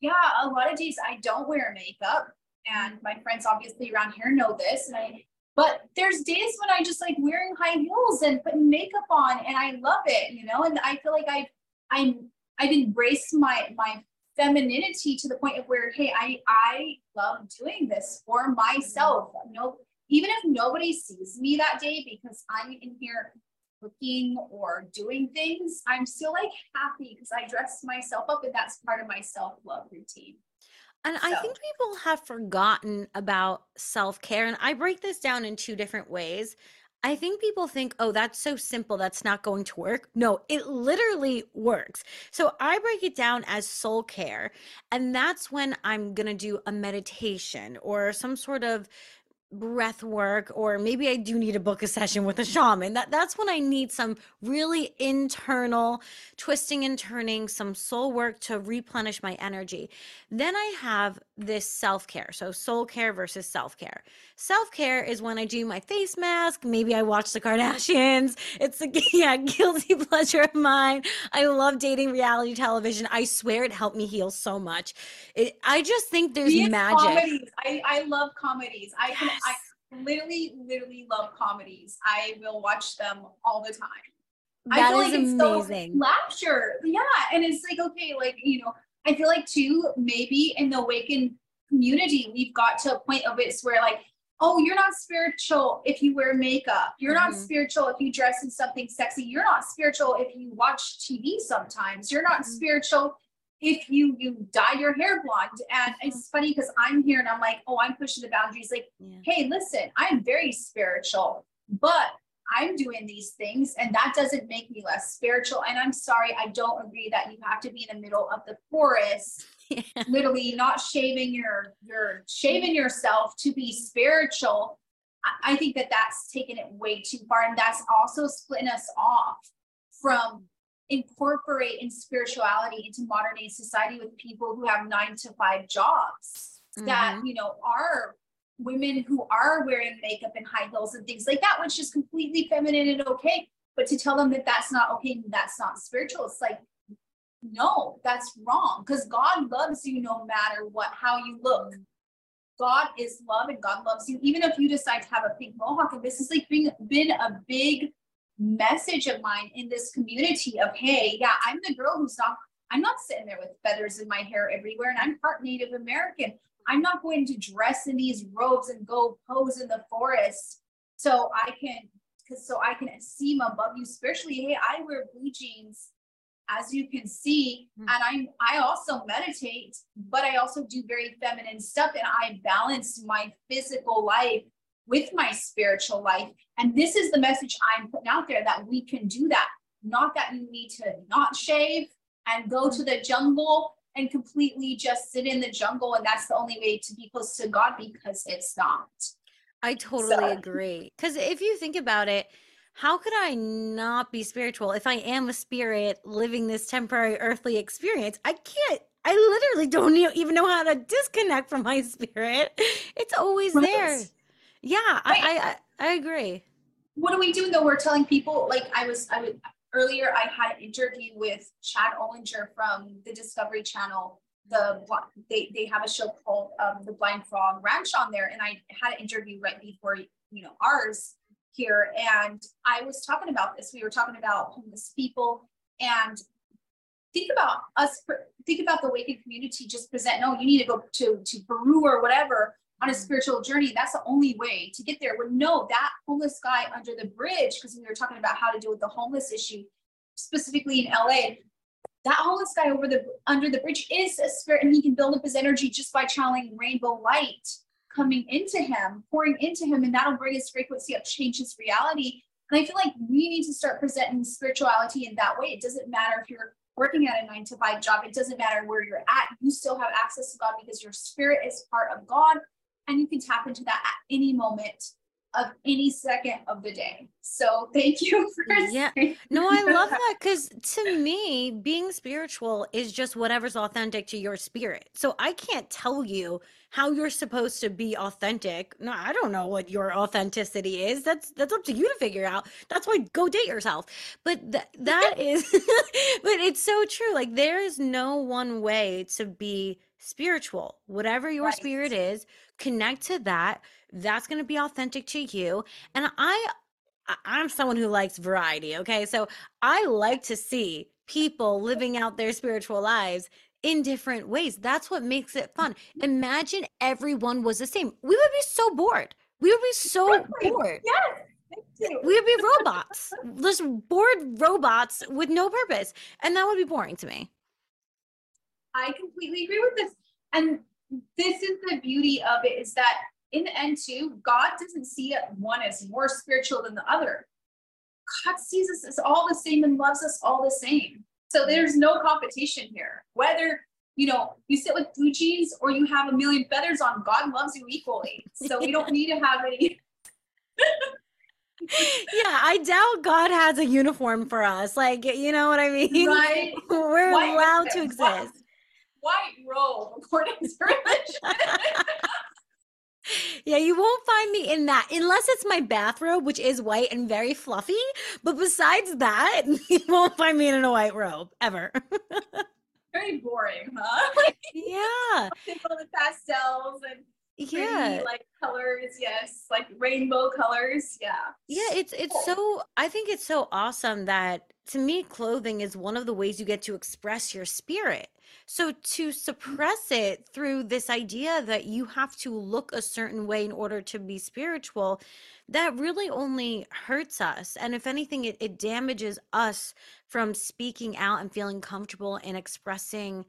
yeah a lot of days i don't wear makeup. And my friends obviously around here know this and i but there's days when i just like wearing high heels and putting makeup on and i love it you know and i feel like i've i'm i've embraced my my femininity to the point of where hey i i love doing this for myself no even if nobody sees me that day because i'm in here cooking or doing things, I'm still like happy because I dress myself up and that's part of my self love routine. And so. I think people have forgotten about self care. And I break this down in two different ways. I think people think, oh, that's so simple. That's not going to work. No, it literally works. So I break it down as soul care. And that's when I'm going to do a meditation or some sort of breath work or maybe I do need to book a session with a shaman. That that's when I need some really internal twisting and turning, some soul work to replenish my energy. Then I have this self-care. So soul care versus self-care. Self-care is when I do my face mask, maybe I watch the Kardashians. It's a yeah, guilty pleasure of mine. I love dating reality television. I swear it helped me heal so much. It, I just think there's magic. Comedies. I, I love comedies. I can I literally, literally love comedies. I will watch them all the time. That I feel is like amazing. So laughter. Yeah. And it's like, okay, like, you know, I feel like too, maybe in the awakened community, we've got to a point of it's where like, oh, you're not spiritual if you wear makeup. You're mm-hmm. not spiritual if you dress in something sexy. You're not spiritual if you watch TV sometimes. You're not mm-hmm. spiritual if you you dye your hair blonde and it's mm-hmm. funny because i'm here and i'm like oh i'm pushing the boundaries like yeah. hey listen i'm very spiritual but i'm doing these things and that doesn't make me less spiritual and i'm sorry i don't agree that you have to be in the middle of the forest yeah. literally not shaving your your shaving yourself to be spiritual I, I think that that's taken it way too far and that's also splitting us off from incorporate in spirituality into modern day society with people who have nine to five jobs mm-hmm. that you know are women who are wearing makeup and high heels and things like that which is completely feminine and okay. But to tell them that that's not okay that's not spiritual it's like no that's wrong. Because god loves you no matter what how you look. God is love and god loves you. Even if you decide to have a pink mohawk and this has like been, been a big message of mine in this community of hey yeah i'm the girl who's not i'm not sitting there with feathers in my hair everywhere and i'm part native american i'm not going to dress in these robes and go pose in the forest so i can because so i can seem above you spiritually hey i wear blue jeans as you can see mm-hmm. and i'm i also meditate but i also do very feminine stuff and i balance my physical life with my spiritual life. And this is the message I'm putting out there that we can do that. Not that you need to not shave and go to the jungle and completely just sit in the jungle and that's the only way to be close to God because it's not. I totally so. agree. Because if you think about it, how could I not be spiritual if I am a spirit living this temporary earthly experience? I can't. I literally don't even know how to disconnect from my spirit. It's always there. Yeah, I, I I agree. What are we doing though? We're telling people like I was I was earlier I had an interview with Chad Ollinger from the Discovery Channel. The they they have a show called um, the Blind Frog Ranch on there, and I had an interview right before you know ours here, and I was talking about this. We were talking about homeless people and think about us think about the awakened community just present no you need to go to to peru or whatever on a spiritual journey, that's the only way to get there. Would no, that homeless guy under the bridge, because we were talking about how to deal with the homeless issue, specifically in LA. That homeless guy over the under the bridge is a spirit, and he can build up his energy just by channeling rainbow light coming into him, pouring into him, and that'll bring his frequency up, change his reality. And I feel like we need to start presenting spirituality in that way. It doesn't matter if you're working at a nine to five job, it doesn't matter where you're at. You still have access to God because your spirit is part of God and you can tap into that at any moment of any second of the day. So thank you for yeah. No, I love that because to me, being spiritual is just whatever's authentic to your spirit. So I can't tell you how you're supposed to be authentic. No, I don't know what your authenticity is. That's that's up to you to figure out. That's why go date yourself. But th- that is but it's so true. Like there is no one way to be spiritual. Whatever your right. spirit is, connect to that that's going to be authentic to you and i i'm someone who likes variety okay so i like to see people living out their spiritual lives in different ways that's what makes it fun mm-hmm. imagine everyone was the same we would be so bored we would be so exactly. bored yes we would be robots just bored robots with no purpose and that would be boring to me i completely agree with this and this is the beauty of it is that in the end too god doesn't see one as more spiritual than the other god sees us as all the same and loves us all the same so there's no competition here whether you know you sit with blue jeans or you have a million feathers on god loves you equally so we don't need to have any yeah, I doubt God has a uniform for us. Like, you know what I mean? Right. We're white, allowed to exist. White robe, according to religion yeah, you won't find me in that unless it's my bathrobe, which is white and very fluffy. But besides that, you won't find me in a white robe ever. very boring, huh? yeah. the pastels and yeah like colors yes like rainbow colors yeah yeah it's it's cool. so i think it's so awesome that to me clothing is one of the ways you get to express your spirit so to suppress it through this idea that you have to look a certain way in order to be spiritual, that really only hurts us. And if anything, it, it damages us from speaking out and feeling comfortable in expressing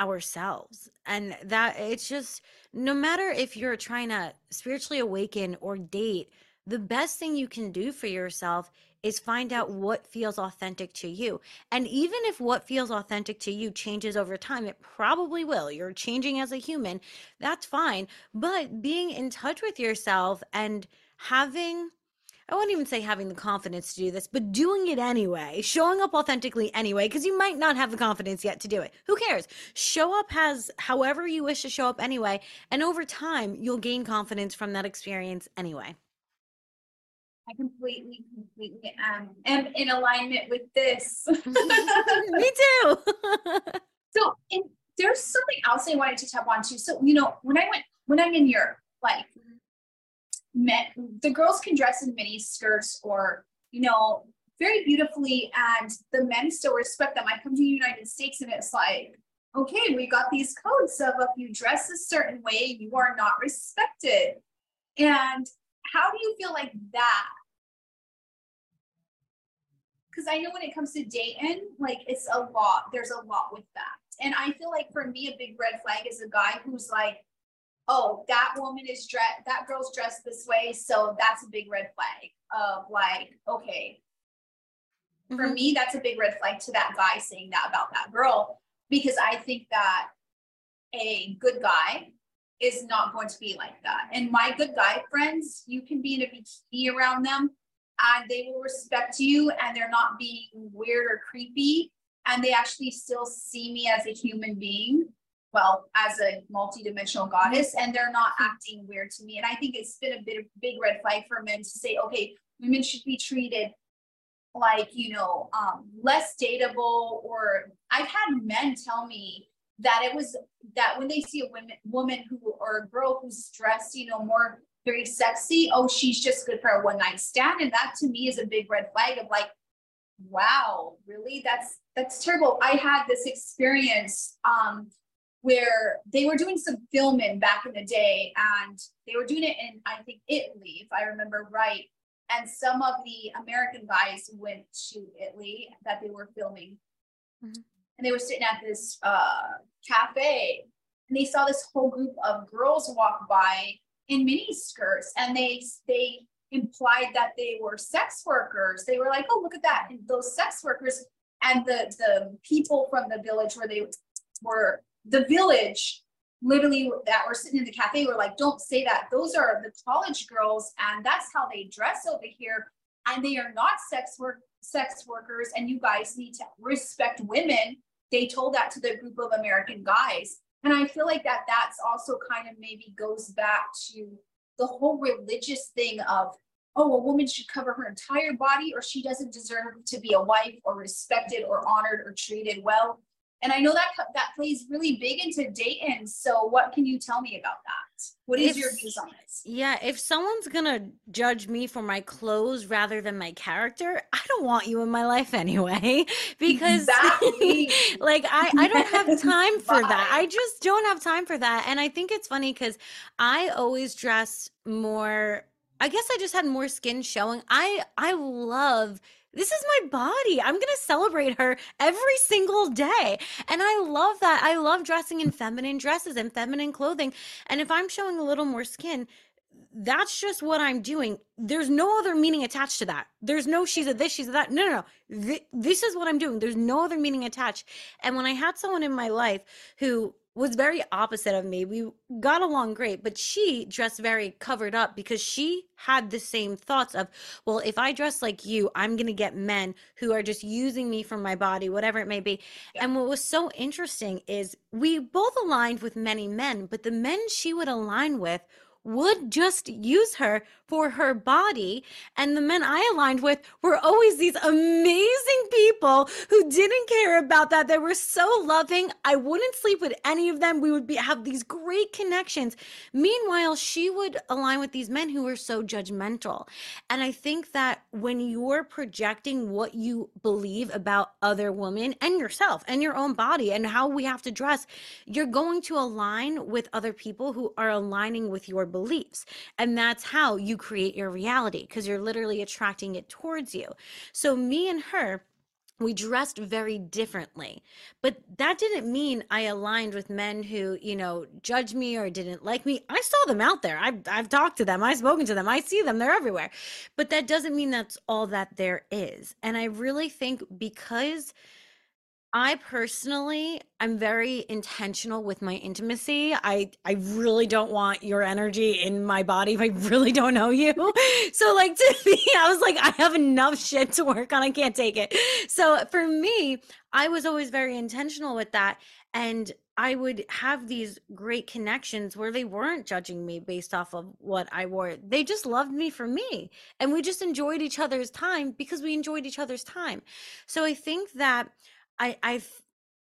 ourselves. And that it's just no matter if you're trying to spiritually awaken or date, the best thing you can do for yourself is find out what feels authentic to you. And even if what feels authentic to you changes over time, it probably will. You're changing as a human. That's fine. But being in touch with yourself and having I wouldn't even say having the confidence to do this, but doing it anyway, showing up authentically anyway, because you might not have the confidence yet to do it. Who cares? Show up as however you wish to show up anyway. And over time, you'll gain confidence from that experience anyway. I completely, completely um, am in alignment with this. Me too. so, and there's something else I wanted to tap on too. So, you know, when I went, when I'm in Europe, like, met the girls can dress in mini skirts or, you know, very beautifully, and the men still respect them. I come to the United States and it's like, okay, we got these codes of if you dress a certain way, you are not respected. And how do you feel like that? Because I know when it comes to dating, like it's a lot, there's a lot with that. And I feel like for me, a big red flag is a guy who's like, oh, that woman is dressed, that girl's dressed this way. So that's a big red flag of like, okay. Mm-hmm. For me, that's a big red flag to that guy saying that about that girl, because I think that a good guy is not going to be like that. And my good guy friends, you can be in a bikini around them and they will respect you and they're not being weird or creepy. And they actually still see me as a human being, well, as a multidimensional goddess, and they're not acting weird to me. And I think it's been a bit of big red flag for men to say, okay, women should be treated like, you know, um, less dateable, or I've had men tell me that it was that when they see a woman woman who or a girl who's dressed, you know, more very sexy, oh, she's just good for a one night stand. And that to me is a big red flag of like, wow, really? That's that's terrible. I had this experience um where they were doing some filming back in the day and they were doing it in I think Italy, if I remember right. And some of the American guys went to Italy that they were filming. Mm-hmm and they were sitting at this uh, cafe and they saw this whole group of girls walk by in mini skirts and they they implied that they were sex workers they were like oh look at that and those sex workers and the the people from the village where they were the village literally that were sitting in the cafe were like, don't say that. Those are the college girls, and that's how they dress over here. And they are not sex work sex workers, and you guys need to respect women. They told that to the group of American guys. And I feel like that that's also kind of maybe goes back to the whole religious thing of, oh, a woman should cover her entire body or she doesn't deserve to be a wife or respected or honored or treated well and I know that that plays really big into dating. So what can you tell me about that? What is if, your views on this? Yeah, if someone's gonna judge me for my clothes rather than my character, I don't want you in my life anyway. Because exactly. like I, I don't have time for that. I just don't have time for that. And I think it's funny because I always dress more I guess I just had more skin showing. I I love this is my body. I'm going to celebrate her every single day. And I love that. I love dressing in feminine dresses and feminine clothing. And if I'm showing a little more skin, that's just what I'm doing. There's no other meaning attached to that. There's no she's a this, she's a that. No, no, no. This is what I'm doing. There's no other meaning attached. And when I had someone in my life who was very opposite of me. We got along great, but she dressed very covered up because she had the same thoughts of, well, if I dress like you, I'm going to get men who are just using me for my body, whatever it may be. Yeah. And what was so interesting is we both aligned with many men, but the men she would align with would just use her for her body. And the men I aligned with were always these amazing people who didn't care about that. They were so loving. I wouldn't sleep with any of them. We would be have these great connections. Meanwhile, she would align with these men who were so judgmental. And I think that when you're projecting what you believe about other women and yourself and your own body and how we have to dress, you're going to align with other people who are aligning with your. And that's how you create your reality because you're literally attracting it towards you. So, me and her, we dressed very differently but that didn't mean i aligned with men who you know judged me or didn't like me. I saw them out there. I've, I've talked to them. I've spoken to them. I see them. They're everywhere. But that doesn't mean that's all that there is. And i really think because I personally, I'm very intentional with my intimacy. I I really don't want your energy in my body if I really don't know you. So like to me, I was like, I have enough shit to work on. I can't take it. So for me, I was always very intentional with that. And I would have these great connections where they weren't judging me based off of what I wore. They just loved me for me. And we just enjoyed each other's time because we enjoyed each other's time. So I think that I I've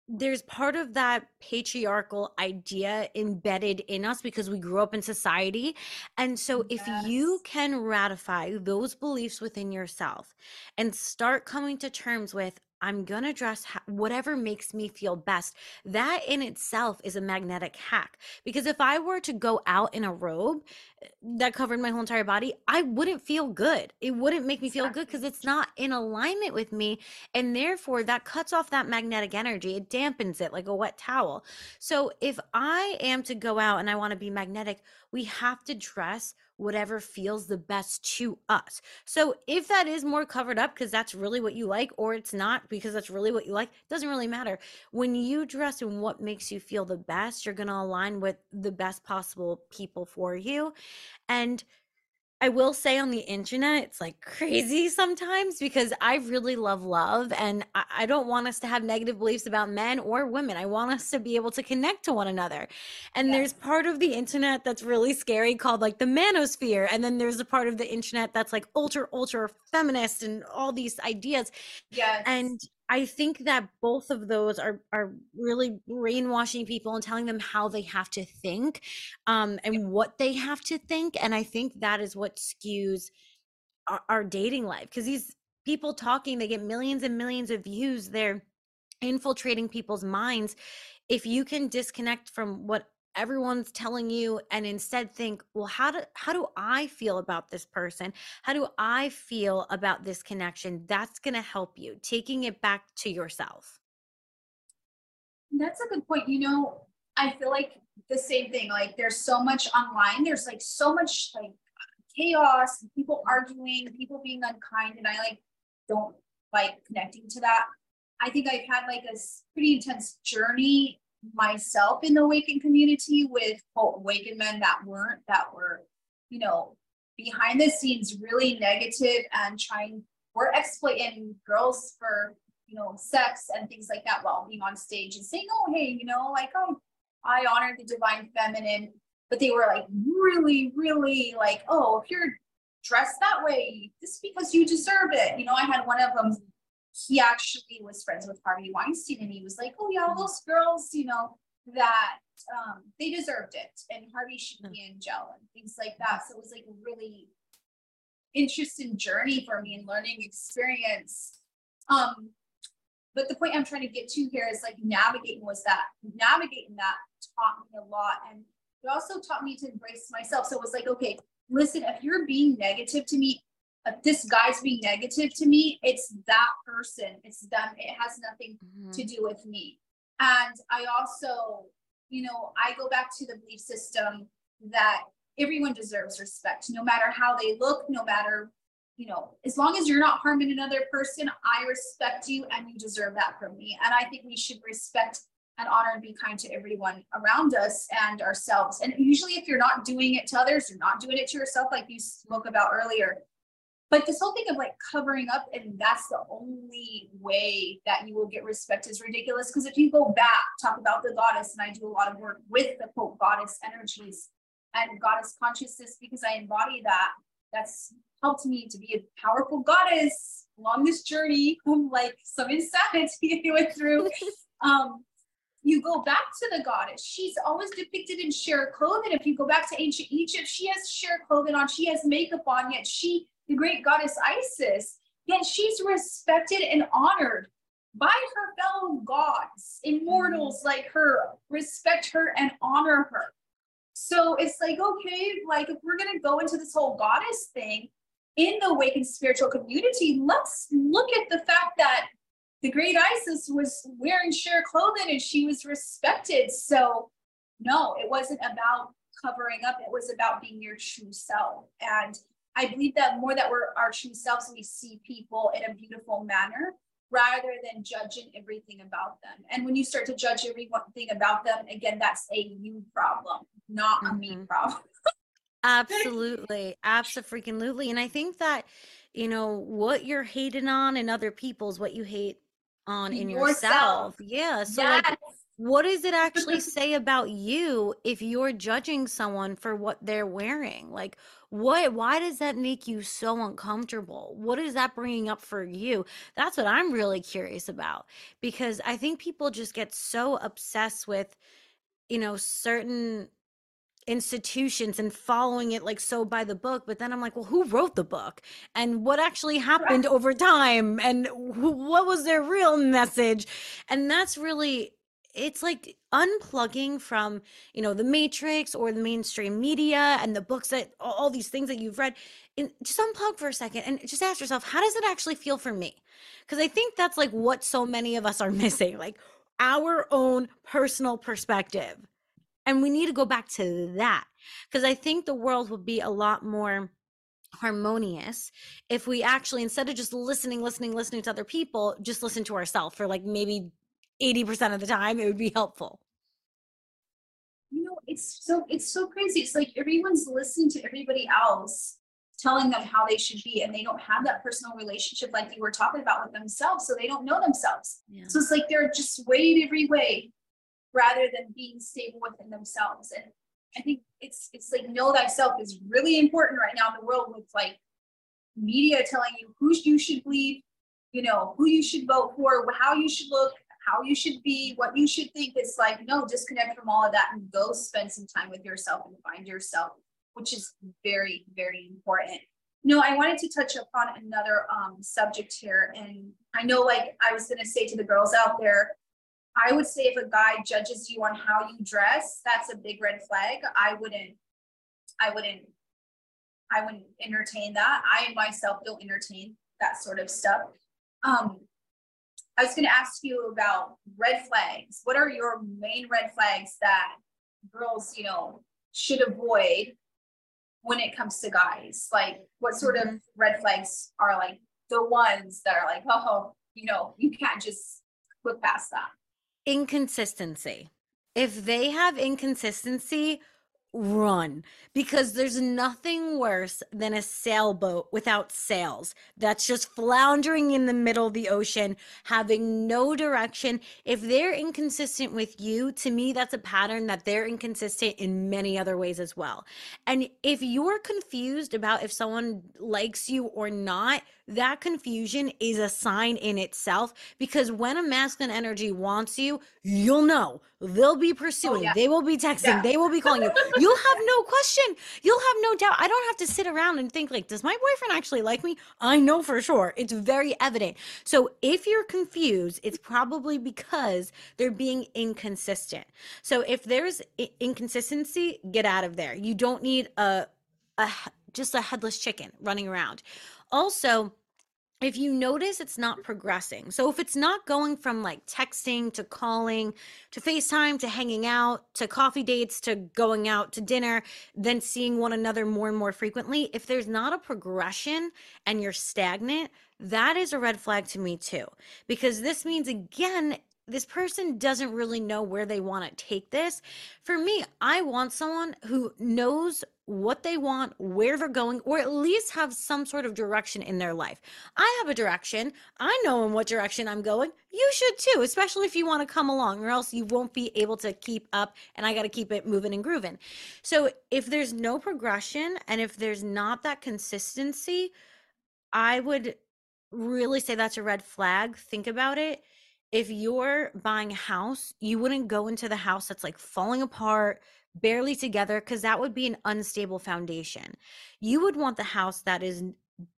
there's part of that patriarchal idea embedded in us because we grew up in society. And so, if you can ratify those beliefs within yourself and start coming to terms with, I'm going to dress whatever makes me feel best. That in itself is a magnetic hack. Because if I were to go out in a robe eh, that covered my whole entire body, I wouldn't feel good. It wouldn't make me feel good because it's not in alignment with me. And therefore, that cuts off that magnetic energy. It dampens it like a wet towel. So if I am to go out and I want to be magnetic, we have to dress whatever feels the best to us. So if that is more covered up because that's really what you like, or it's not because that's really what you like, doesn't really matter. When you dress in what makes you feel the best, you're going to align with the best possible people for you. And I will say on the internet, it's like crazy sometimes because I really love love and I, I, don't want us to have negative beliefs about men or women. I want us to be able to connect to one another. And yes. there's part of the internet that's really scary called like the manosphere. And then there's a part of the internet that's like ultra, ultra feminist and all these ideas. Yes. And I think that both of those are are really brainwashing people and telling them how they have to think um, and what they have to think. And I think that is what skews our, our dating life because these people talking, they get millions and millions of views. They're infiltrating people's minds. If you can disconnect from what everyone's telling you and instead think well how do how do i feel about this person? How do i feel about this connection that's going to help you? Taking it back to yourself. That's a good point you know i feel like the same thing like there's so much online there's like so much like chaos people arguing people being unkind and i like don't like connecting to that. I think i've had like a pretty intense journey myself in the awakened community with awakened men that weren't, that were, you know, behind the scenes really negative and trying, we're exploiting girls for, you know, sex and things like that while being on stage and saying, oh, hey, you know, like, oh, I honor the divine feminine. But they were like really, really like, oh, if you're dressed that way, this because you deserve it. You know, I had one of them he actually was friends with Harvey Weinstein and he was like, oh yeah, those girls, you know, that um, they deserved it and Harvey should be in jail and things like that. So it was like a really interesting journey for me and learning experience. Um, but the point I'm trying to get to here is like navigating was that navigating that taught me a lot and it also taught me to embrace myself. So it was like, okay, listen, if you're being negative to me, if this guy's being negative to me, it's that person, it's them. It has nothing mm-hmm. to do with me. And I also, you know, I go back to the belief system that everyone deserves respect, no matter how they look, no matter, you know, as long as you're not harming another person, I respect you and you deserve that from me. And I think we should respect and honor and be kind to everyone around us and ourselves. And usually, if you're not doing it to others, you're not doing it to yourself, like you spoke about earlier, but this whole thing of like covering up and that's the only way that you will get respect is ridiculous. Because if you go back, talk about the goddess, and I do a lot of work with the quote goddess energies and goddess consciousness because I embody that. That's helped me to be a powerful goddess along this journey from like some insanity I went through. um, you go back to the goddess. She's always depicted in sheer clothing. If you go back to ancient Egypt, she has sheer clothing on, she has makeup on, yet she the great goddess Isis, yet she's respected and honored by her fellow gods, immortals mm-hmm. like her, respect her and honor her. So it's like, okay, like if we're going to go into this whole goddess thing in the awakened spiritual community, let's look at the fact that the great Isis was wearing sheer clothing and she was respected. So, no, it wasn't about covering up, it was about being your true self. And I believe that more that we're our true selves, we see people in a beautiful manner rather than judging everything about them. And when you start to judge everything about them, again, that's a you problem, not mm-hmm. a me mm-hmm. problem. absolutely. Absolutely. And I think that, you know, what you're hating on in other people's what you hate on in yourself. yourself. Yeah. So yes. like what does it actually say about you if you're judging someone for what they're wearing? Like what why does that make you so uncomfortable? What is that bringing up for you? That's what I'm really curious about because I think people just get so obsessed with you know certain institutions and following it like so by the book but then i'm like well who wrote the book and what actually happened over time and who, what was their real message and that's really it's like unplugging from you know the matrix or the mainstream media and the books that all these things that you've read and just unplug for a second and just ask yourself how does it actually feel for me? Because i think that's like what so many of us are missing like our own personal perspective. And we need to go back to that because i think the world will be a lot more harmonious if we actually instead of just listening listening listening to other people just listen to ourselves for like maybe 80% of the time it would be helpful. You know it's so it's so crazy. It's like everyone's listening to everybody else telling them how they should be and they don't have that personal relationship like you were talking about with themselves so they don't know themselves. Yeah. so it's like they're just swayed every way rather than being stable within themselves and i think it's it's like know thyself is really important right now in the world with like media telling you who you should believe you know who you should vote for how you should look how you should be, what you should think. It's like, no, disconnect from all of that and go spend some time with yourself and find yourself, which is very, very important. No, I wanted to touch upon another um, subject here. And I know, like, I was going to say to the girls out there, I would say if a guy judges you on how you dress, that's a big red flag. I wouldn't, I wouldn't, I wouldn't entertain that. I myself don't entertain that sort of stuff. Um, I was going to ask you about red flags. What are your main red flags that girls, you know, should avoid when it comes to guys? Like, what sort mm-hmm. of red flags are like the ones that are like, oh, you know, you can't just look past that? Inconsistency. if they have inconsistency, run because there's nothing worse than a sailboat without sails that's just floundering in the middle of the ocean having no direction. If they're inconsistent with you to me that's a pattern that they're inconsistent in many other ways as well. And if you're confused about if someone likes you or not that confusion is a sign in itself because when a masculine energy wants you, you'll know they'll be oh, pursuing, oh, yeah. they will be texting, yeah. they will be calling you. You'll have no question, you'll have no doubt. I don't have to sit around and think, like, does my boyfriend actually like me? I know for sure. It's very evident. So if you're confused, it's probably because they're being inconsistent. So if there's inconsistency, get out of there. You don't need a, a just a headless chicken running around. Also, if you notice it's not progressing, so if it's not going from like texting to calling to FaceTime to hanging out to coffee dates to going out to dinner, then seeing one another more and more frequently, if there's not a progression and you're stagnant, that is a red flag to me too. Because this means, again, this person doesn't really know where they want to take this. For me, I want someone who knows what they want, where they're going, or at least have some sort of direction in their life. I have a direction. I know in what direction I'm going. You should too, especially if you want to come along, or else you won't be able to keep up. And I got to keep it moving and grooving. So if there's no progression and if there's not that consistency, I would really say that's a red flag. Think about it if you're buying a house, you wouldn't go into the house that's like falling apart, barely together, because that would be an unstable foundation. You would want the house that is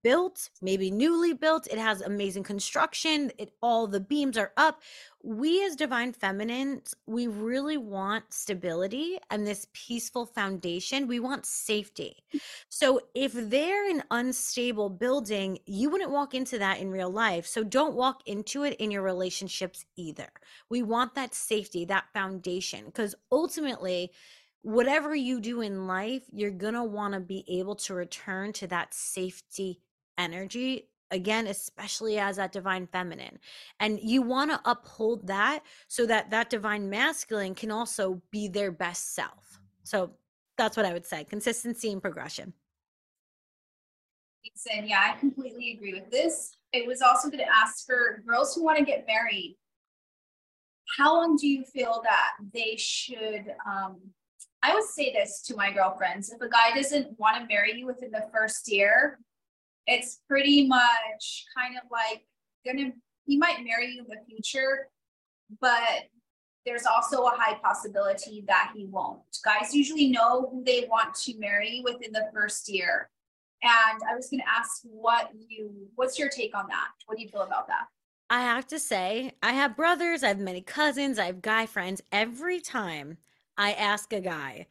built, maybe newly built. It has amazing construction. It all the beams are up. We as divine feminines, we really want stability and this peaceful foundation. We want safety. Mm. So if they're an unstable building, you wouldn't walk into that in real life. So don't walk into it in your relationships either. We want that safety, that foundation because ultimately whatever you do in life, you're going to want to be able to return to that safety energy again especially as that divine feminine and you want to uphold that so that that divine masculine can also be their best self. So that's what i would say consistency and progression. And yeah i completely agree with this. It was also going to ask for girls who want to get married how long do you feel that they should um, I would say this to my girlfriends if a guy doesn't want to marry you within the first year, it's pretty much kind of like gonna he might marry you in the future, but there's also a high possibility that he won't. Guys usually know who they want to marry within the first year. And I was going to ask what you what's your take on that? What do you feel about that? I have to say, I have brothers, I have many cousins, I have guy friends. Every time I ask a guy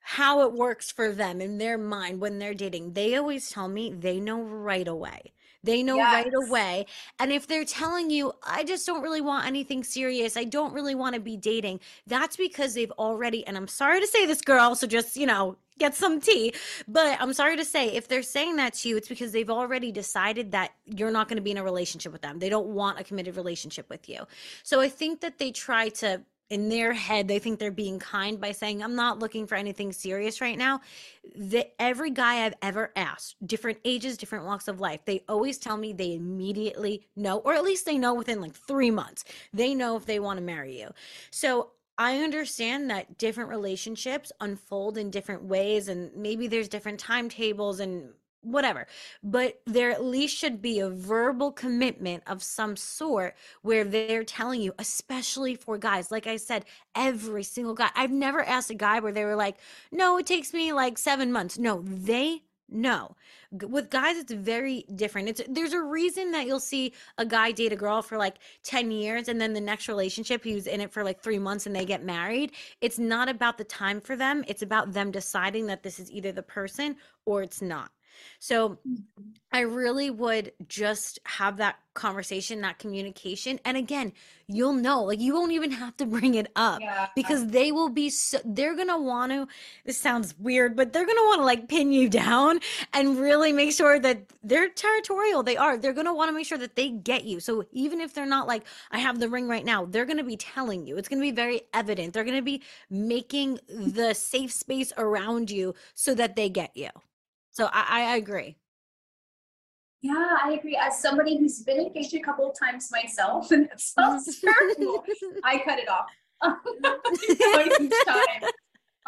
how it works for them in their mind when they're dating, they always tell me they know right away. They know yes. right away. And if they're telling you, I just don't really want anything serious, I don't really want to be dating, that's because they've already, and I'm sorry to say this, girl, so just, you know, get some tea. But I'm sorry to say, if they're saying that to you, it's because they've already decided that you're not going to be in a relationship with them. They don't want a committed relationship with you. So I think that they try to in their head they think they're being kind by saying i'm not looking for anything serious right now. That every guy i've ever asked different ages different walks of life they always tell me they immediately know or at least they know within like three months. They know if they want to marry you. So I understand that different relationships unfold in different ways, and maybe there's different timetables and whatever but there at least should be a verbal commitment of some sort where they're telling you especially for guys like i said every single guy i've never asked a guy where they were like no it takes me like 7 months. No they know. With guys it's very different. It's there's a reason that you'll see a guy date a girl for like 10 years and then the next relationship he's in it for like 3 months and they get married. It's not about the time for them it's about them deciding that this is either the person or it's not So Mhm. I really would just have that conversation, that communication. And again, you'll know, like you won't even have to bring it up Yeah. because they will be so they're gonna want to this sounds weird but they're gonna want to like pin you down and really make sure that they're territorial they are they're gonna want to make sure that they get you so even if they're not like i have the ring right now they're gonna be telling you it's gonna be very evident they're gonna be making the safe space around you so that they get you so i, I agree Yeah, I agree. As somebody who's been engaged a couple of times myself, and sounds terrible, I cut it off. Like each time.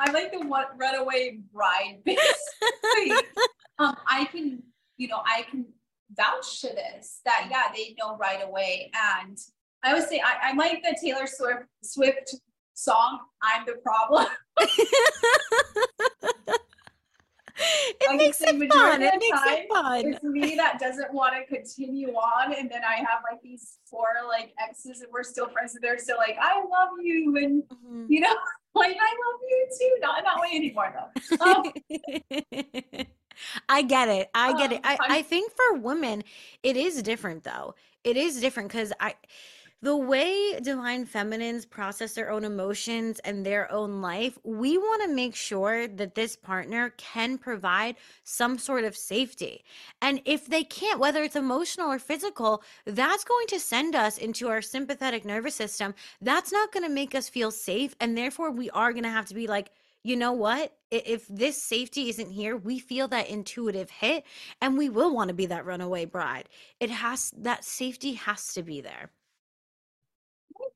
I like the one runaway bride basically. um, I can, you know, I can vouch to this that yeah, they know right away. And I would say I, I like the Taylor Swift Swift song, I'm the problem. it Like I makes it fun it makes it fun It's me that doesn't want to continue on, and then I have like these four like exes, and we're still friends, and they're still like, "I love you," and Mhm. you know, like I love you too. Not in that way anymore though. Um, I get it. I get it. Um, I, I'm- I think for women, it is different though. It is different because I, the way divine feminines process their own emotions and their own life, we want to make sure that this partner can provide some sort of safety. And if they can't, whether it's emotional or physical, that's going to send us into our sympathetic nervous system. That's not going to make us feel safe. And therefore, we are going to have to be like, you know what? If this safety isn't here, we feel that intuitive hit and we will want to be that runaway bride. It has that safety has to be there.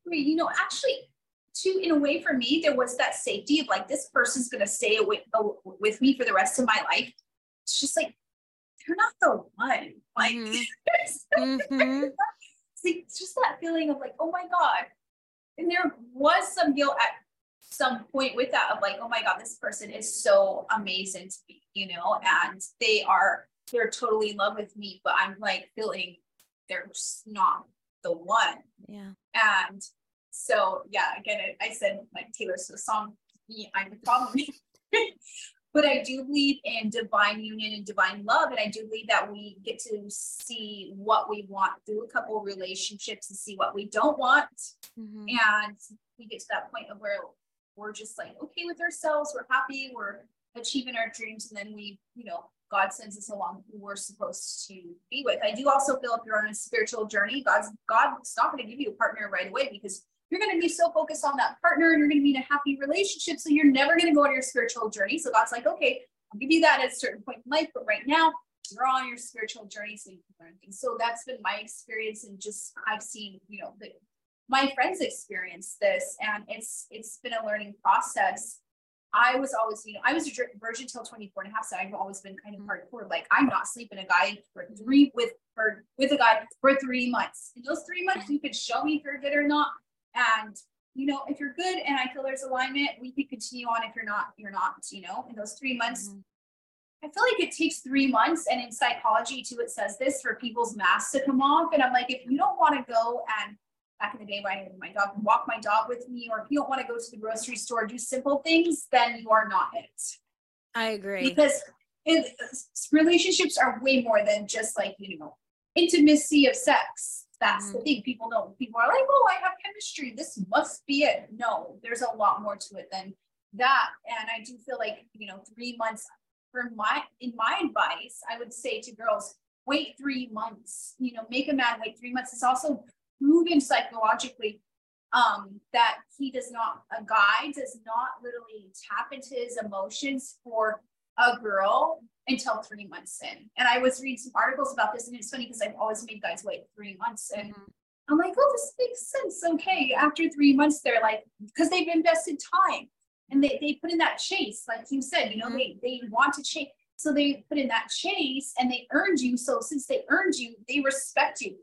You know, actually, too, in a way, for me, there was that safety of like this person's gonna stay with with me for the rest of my life. It's just like they're not the one. Like, Mhm. it's Mhm. like, it's just that feeling of like, oh my god. And there was some guilt at some point with that of like, oh my god, this person is so amazing to me, you know, and they are they're totally in love with me, but I'm like feeling they're just not the one. Yeah. And so, yeah, again, I said like Taylor Swift song, me, I'm the problem. but I do believe in divine union and divine love. And I do believe that we get to see what we want through a couple relationships and see what we don't want. Mhm. And we get to that point of where we're just like okay with ourselves, we're happy, we're achieving our dreams, and then we, you know, God sends us along who we're supposed to be with. I do also feel if you're on a spiritual journey, God's God's not going to give you a partner right away because you're going to be so focused on that partner and you're going to be in a happy relationship. So you're never going to go on your spiritual journey. So God's like, okay, I'll give you that at a certain point in life, but right now you're on your spiritual journey so you can learn things. So that's been my experience and just I've seen, you know, the, my friends experience this and it's it's been a learning process. I was always, you know, I was a virgin till 24 and a half. So I've always been kind of hardcore. Like I'm not sleeping a guy for three with for with a guy for three months. In those three months, you could show me if you're good or not. And you know, if you're good and I feel there's alignment, we could continue on. If you're not, you're not, you know, in those three months. Mhm. I feel like it takes three months, and in psychology too, it says this for people's masks to come off. And I'm like, if you don't want to go and back in the day when I had my dog walk my dog with me, or if you don't want to go to the grocery store, do simple things, then you are not it. I agree. Because it, relationships are way more than just like you know intimacy of sex. That's the mm. thing. People don't. People are like, oh, I have chemistry. This must be it. No, there's a lot more to it than that. And I do feel like you know, three months for my in my advice, I would say to girls, wait three months. You know, make a man wait three months. It's also proven psychologically um, that he does not, a guy does not literally tap into his emotions for a girl until three months in. And I was reading some articles about this, and it's funny because I've always made guys wait three months. And Mhm. I'm like, oh, this makes sense. Okay. After three months, they're like, because they've invested time and they, they put in that chase, like you said, you know, Mhm. they, they want to chase. So they put in that chase and they earned you. So since they earned you, they respect you.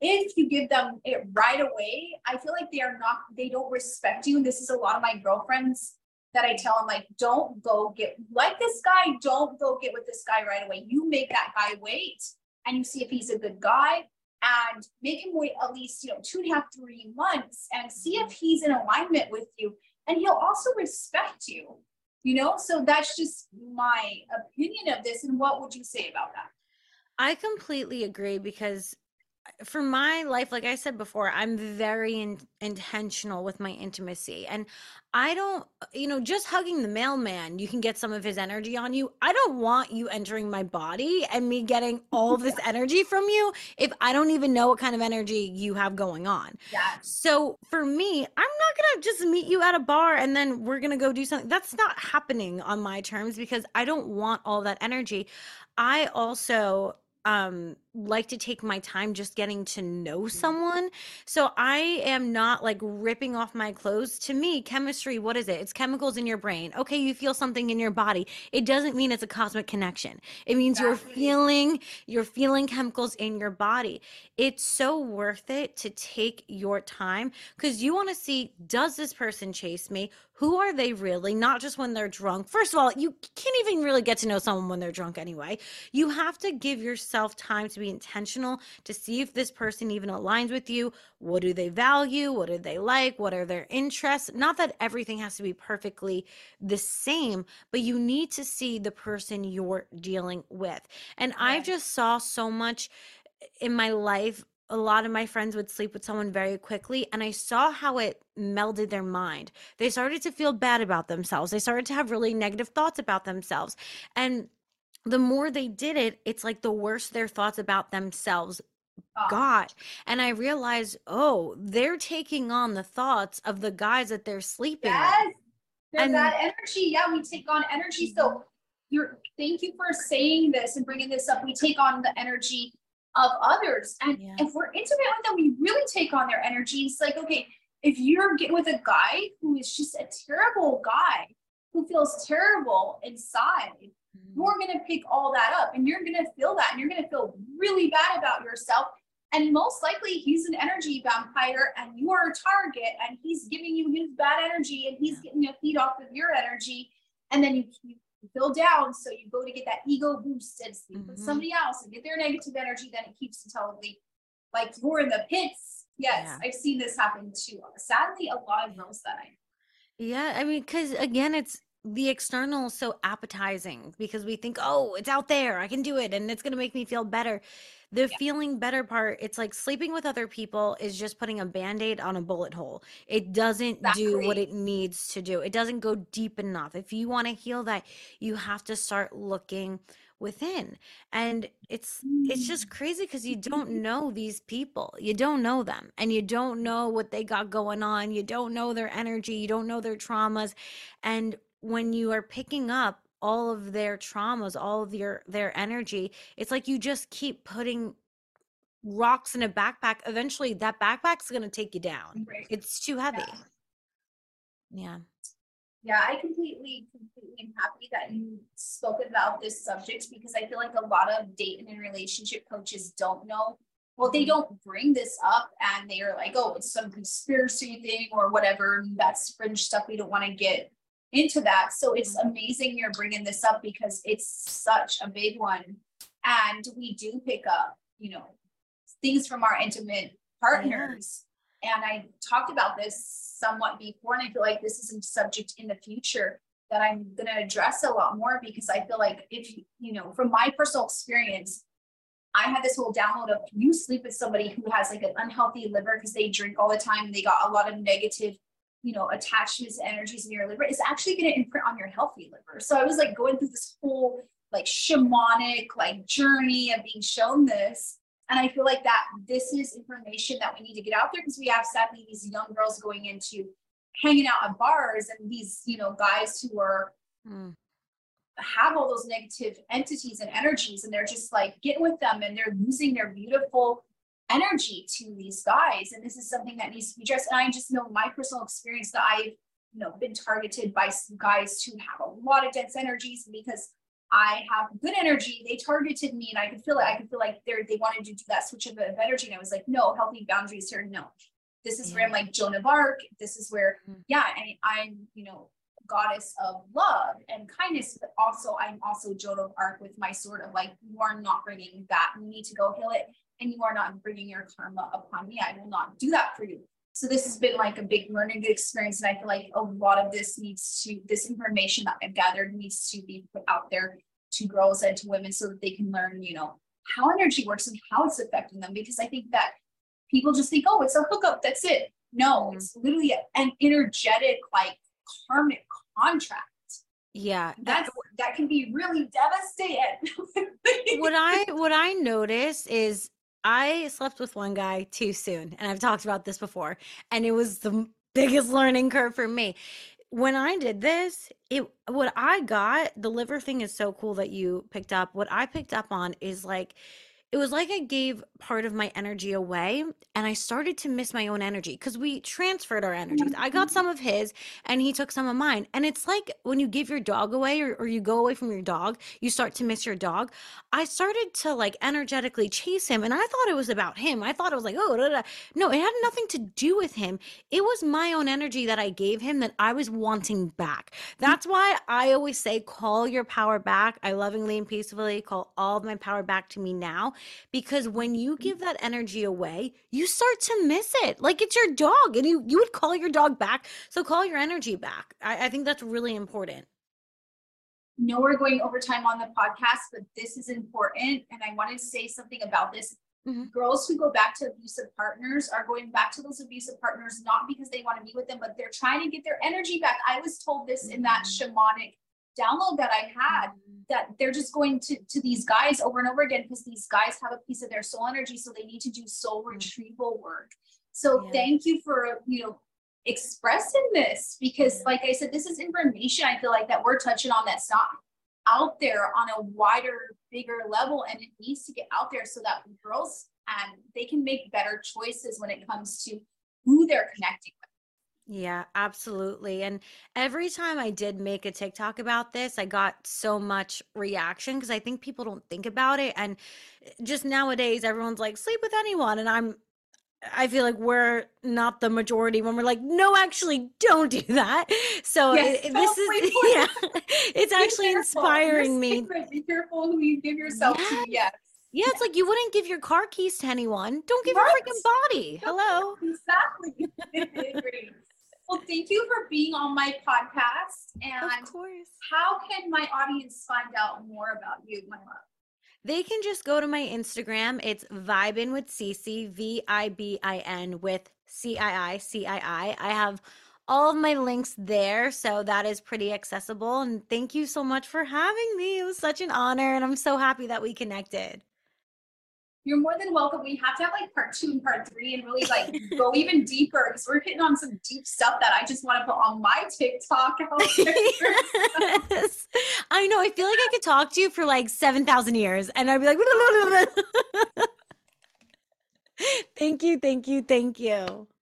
If you give them it right away, I feel like they are not, they don't respect you. And this is a lot of my girlfriends that I tell them, like, don't go get like this guy, don't go get with this guy right away. You make that guy wait and you see if he's a good guy and make him wait at least, you know, two and a half, three months and see if he's in alignment with you. And he'll also respect you. you know so that's just my opinion of this and what would you say about that I completely agree because for my life, like I said before, I'm very in, intentional with my intimacy. And I don't, you know, just hugging the mailman, you can get some of his energy on you. I don't want you entering my body and me getting all this energy from you if I don't even know what kind of energy you have going on. Yeah. So for me, I'm not going to just meet you at a bar and then we're going to go do something. That's not happening on my terms because I don't want all that energy. I also um like to take my time just getting to know mm-hmm. someone. So I am not like ripping off my clothes. To me, chemistry, what is it? It's chemicals in your brain. Okay, you feel something in your body. It doesn't mean it's a cosmic connection. It means exactly. you're feeling you're feeling chemicals in your body. It's so worth it to take your time cuz you want to see does this person chase me? Who are they really? Not just when they're drunk. First of all, you can't even really get to know someone when they're drunk anyway. You have to give yourself time to be intentional to see if this person even aligns with you. What do they value? What do they like? What are their interests? Not that everything has to be perfectly the same, but you need to see the person you're dealing with. And I just saw so much eh, in my life a lot of my friends would sleep with someone very quickly and i saw how it melded their mind they started to feel bad about themselves they started to have really negative thoughts about themselves and the more they did it, it's like the worse their thoughts about themselves oh. got. And I realized, oh, they're taking on the thoughts of the guys that they're sleeping yes. with. And that energy. Yeah, we take on energy. Mm-hmm. So you're thank you for saying this and bringing this up. We take on the energy of others. And yeah. if we're intimate with them, we really take on their energy. It's like, okay, if you're getting with a guy who is just a terrible guy who feels terrible inside, you're going to pick all that up and you're going to feel that and you're going to feel really bad about yourself. And most likely he's an energy vampire and you are a target and he's giving you his bad energy and he's getting a feed off of your energy. And then you, you feel down. So you go to get that ego boost and sleep mm-hmm. with somebody else and get their negative energy. Then it keeps totally like you're in the pits. Yes, yeah. I've seen this happen too. Sadly, a lot of girls that I yeah, I mean, because again, it's the external is so appetizing because we think, oh, it's out there. I can do it and it's going to make me feel better. The yeah. feeling better part, it's like sleeping with other people is just putting a band aid on a bullet hole. It doesn't exactly. do what it needs to do, it doesn't go deep enough. If you want to heal that, you have to start looking within and it's it's just mm. crazy because you don't know these people you don't know them and you don't know what they got going on you don't know their energy you don't know their traumas and when you are picking up all of their traumas, all of your their energy, it's like you just keep putting rocks in a backpack. Eventually that backpack's going to take you down. Right. It's too heavy. Yeah. yeah. Yeah, I completely, completely am happy that you spoke about this subject because I feel like a lot of dating and relationship coaches don't know. Well, they mm-hmm. don't bring this up and they are like, oh, it's some conspiracy thing or whatever. That's fringe stuff we don't want to get into that. So it's mm-hmm. amazing you're bringing this up because it's such a big one. And we do pick up, you know, things from our intimate partners. Yeah. And I talked about this somewhat before, and I feel like this is a subject in the future that I'm going to address a lot more because I feel like if you know, from my personal experience, I had this whole download of you sleep with somebody who has like an unhealthy liver because they drink all the time and they got a lot of negative you know, attachments, energies in your liver is actually going to imprint on your healthy liver. So I was like going through this whole like shamanic like journey of being shown this. And I feel like that this is information that we need to get out there because we have sadly these young girls going into hanging out at bars and these, you know, guys who are mm. have all those negative entities and energies and they're just like getting with them and they're losing their beautiful energy to these guys. And this is something that needs to be addressed. And I just know my personal experience that I've you know been targeted by some guys who have a lot of dense energies because I have good energy. They targeted me and I could feel it. I could feel like they're they wanted to do that switch of, energy. And I was like, no, healthy boundaries here. No. This is where I'm like Joan of Arc. This is where, mm-hmm. yeah, I mean, I'm, you know, goddess of love and kindness, but also I'm also Joan of Arc with my sort of like, you are not bringing that. You need to go heal it and you are not bringing your karma upon me. I will not do that for you. So this has been like a big learning experience. And I feel like a lot of this needs to, this information that I've gathered needs to be put out there to girls and to women so that they can learn, you know, how energy works and how it's affecting them. Because I think that people just think, oh, it's a hookup, that's it. No, mm-hmm. it's literally an energetic, like karmic contract. Yeah. That's that can be really devastating. what I what I notice is I slept with one guy too soon, and I've talked about this before, and it was the biggest learning curve for me. When I did this, it what I got, the liver thing is so cool that you picked up. What I picked up on is like it was like I gave part of my energy away and I started to miss my own energy because we transferred our energies. I got mm-hmm. some of his and he took some of mine. And it's like when you give your dog away or, or you go away from your dog, you start to miss your dog. I started to like energetically chase him and I thought it was about him. I thought it was like, oh, da, da. no, it had nothing to do with him. It was my own energy that I gave him that I was wanting back. Mm. That's why I always say, call your power back. I lovingly and peacefully call all of my power back to me now because when you give that energy away, you start to miss it. Like it's your dog, and you you would call your dog back. So call your energy back. I, I think that's really important. No, we're going over time on the podcast, but this is important, and I wanted to say something about this. Mm-hmm. Girls who go back to abusive partners are going back to those abusive partners not because they want to be with them, but they're trying to get their energy back. I was told this mm-hmm. in that mm-hmm. shamanic download that I had mm-hmm. that they're just going to to these guys over and over again because these guys have a piece of their soul energy, so they need to do soul mm-hmm. retrieval work. So yeah. thank you for you know expressing this because, like I said, this is information I feel like that we're touching on that's not out there on a wider, bigger level, and it needs to get out there so that girls and they can make better choices when it comes to who they're connecting with. Yeah, absolutely. And every time I did make a TikTok about this, I got so much reaction because I think people don't think about it. And eh, just nowadays, everyone's like, sleep with anyone. And I'm, I feel like we're not the majority when we're like, no, actually, don't do that. So yes, it, this is, yeah, it's be actually careful. inspiring me. Be careful who you give yourself yes. to. Yes. Yeah, it's like you wouldn't give your car keys to anyone. Don't give right. your freaking body. Hello. Exactly. Well, thank you for being on my podcast. And of course. how can my audience find out more about you, my love? They can just go to my Instagram. It's vibin with CiiCii, V I B I N with C I I C I I. I have all of my links there. So that is pretty accessible. And thank you so much for having me. It was such an honor. And I'm so happy that we connected you're more than welcome. We have to have like part two and part three and really like go even deeper because we're hitting on some deep stuff that I just want to put on my TikTok. yes. I know. I feel like I could talk to you for like 7,000 years and I'd be like, thank you, thank you, thank you. Thank you.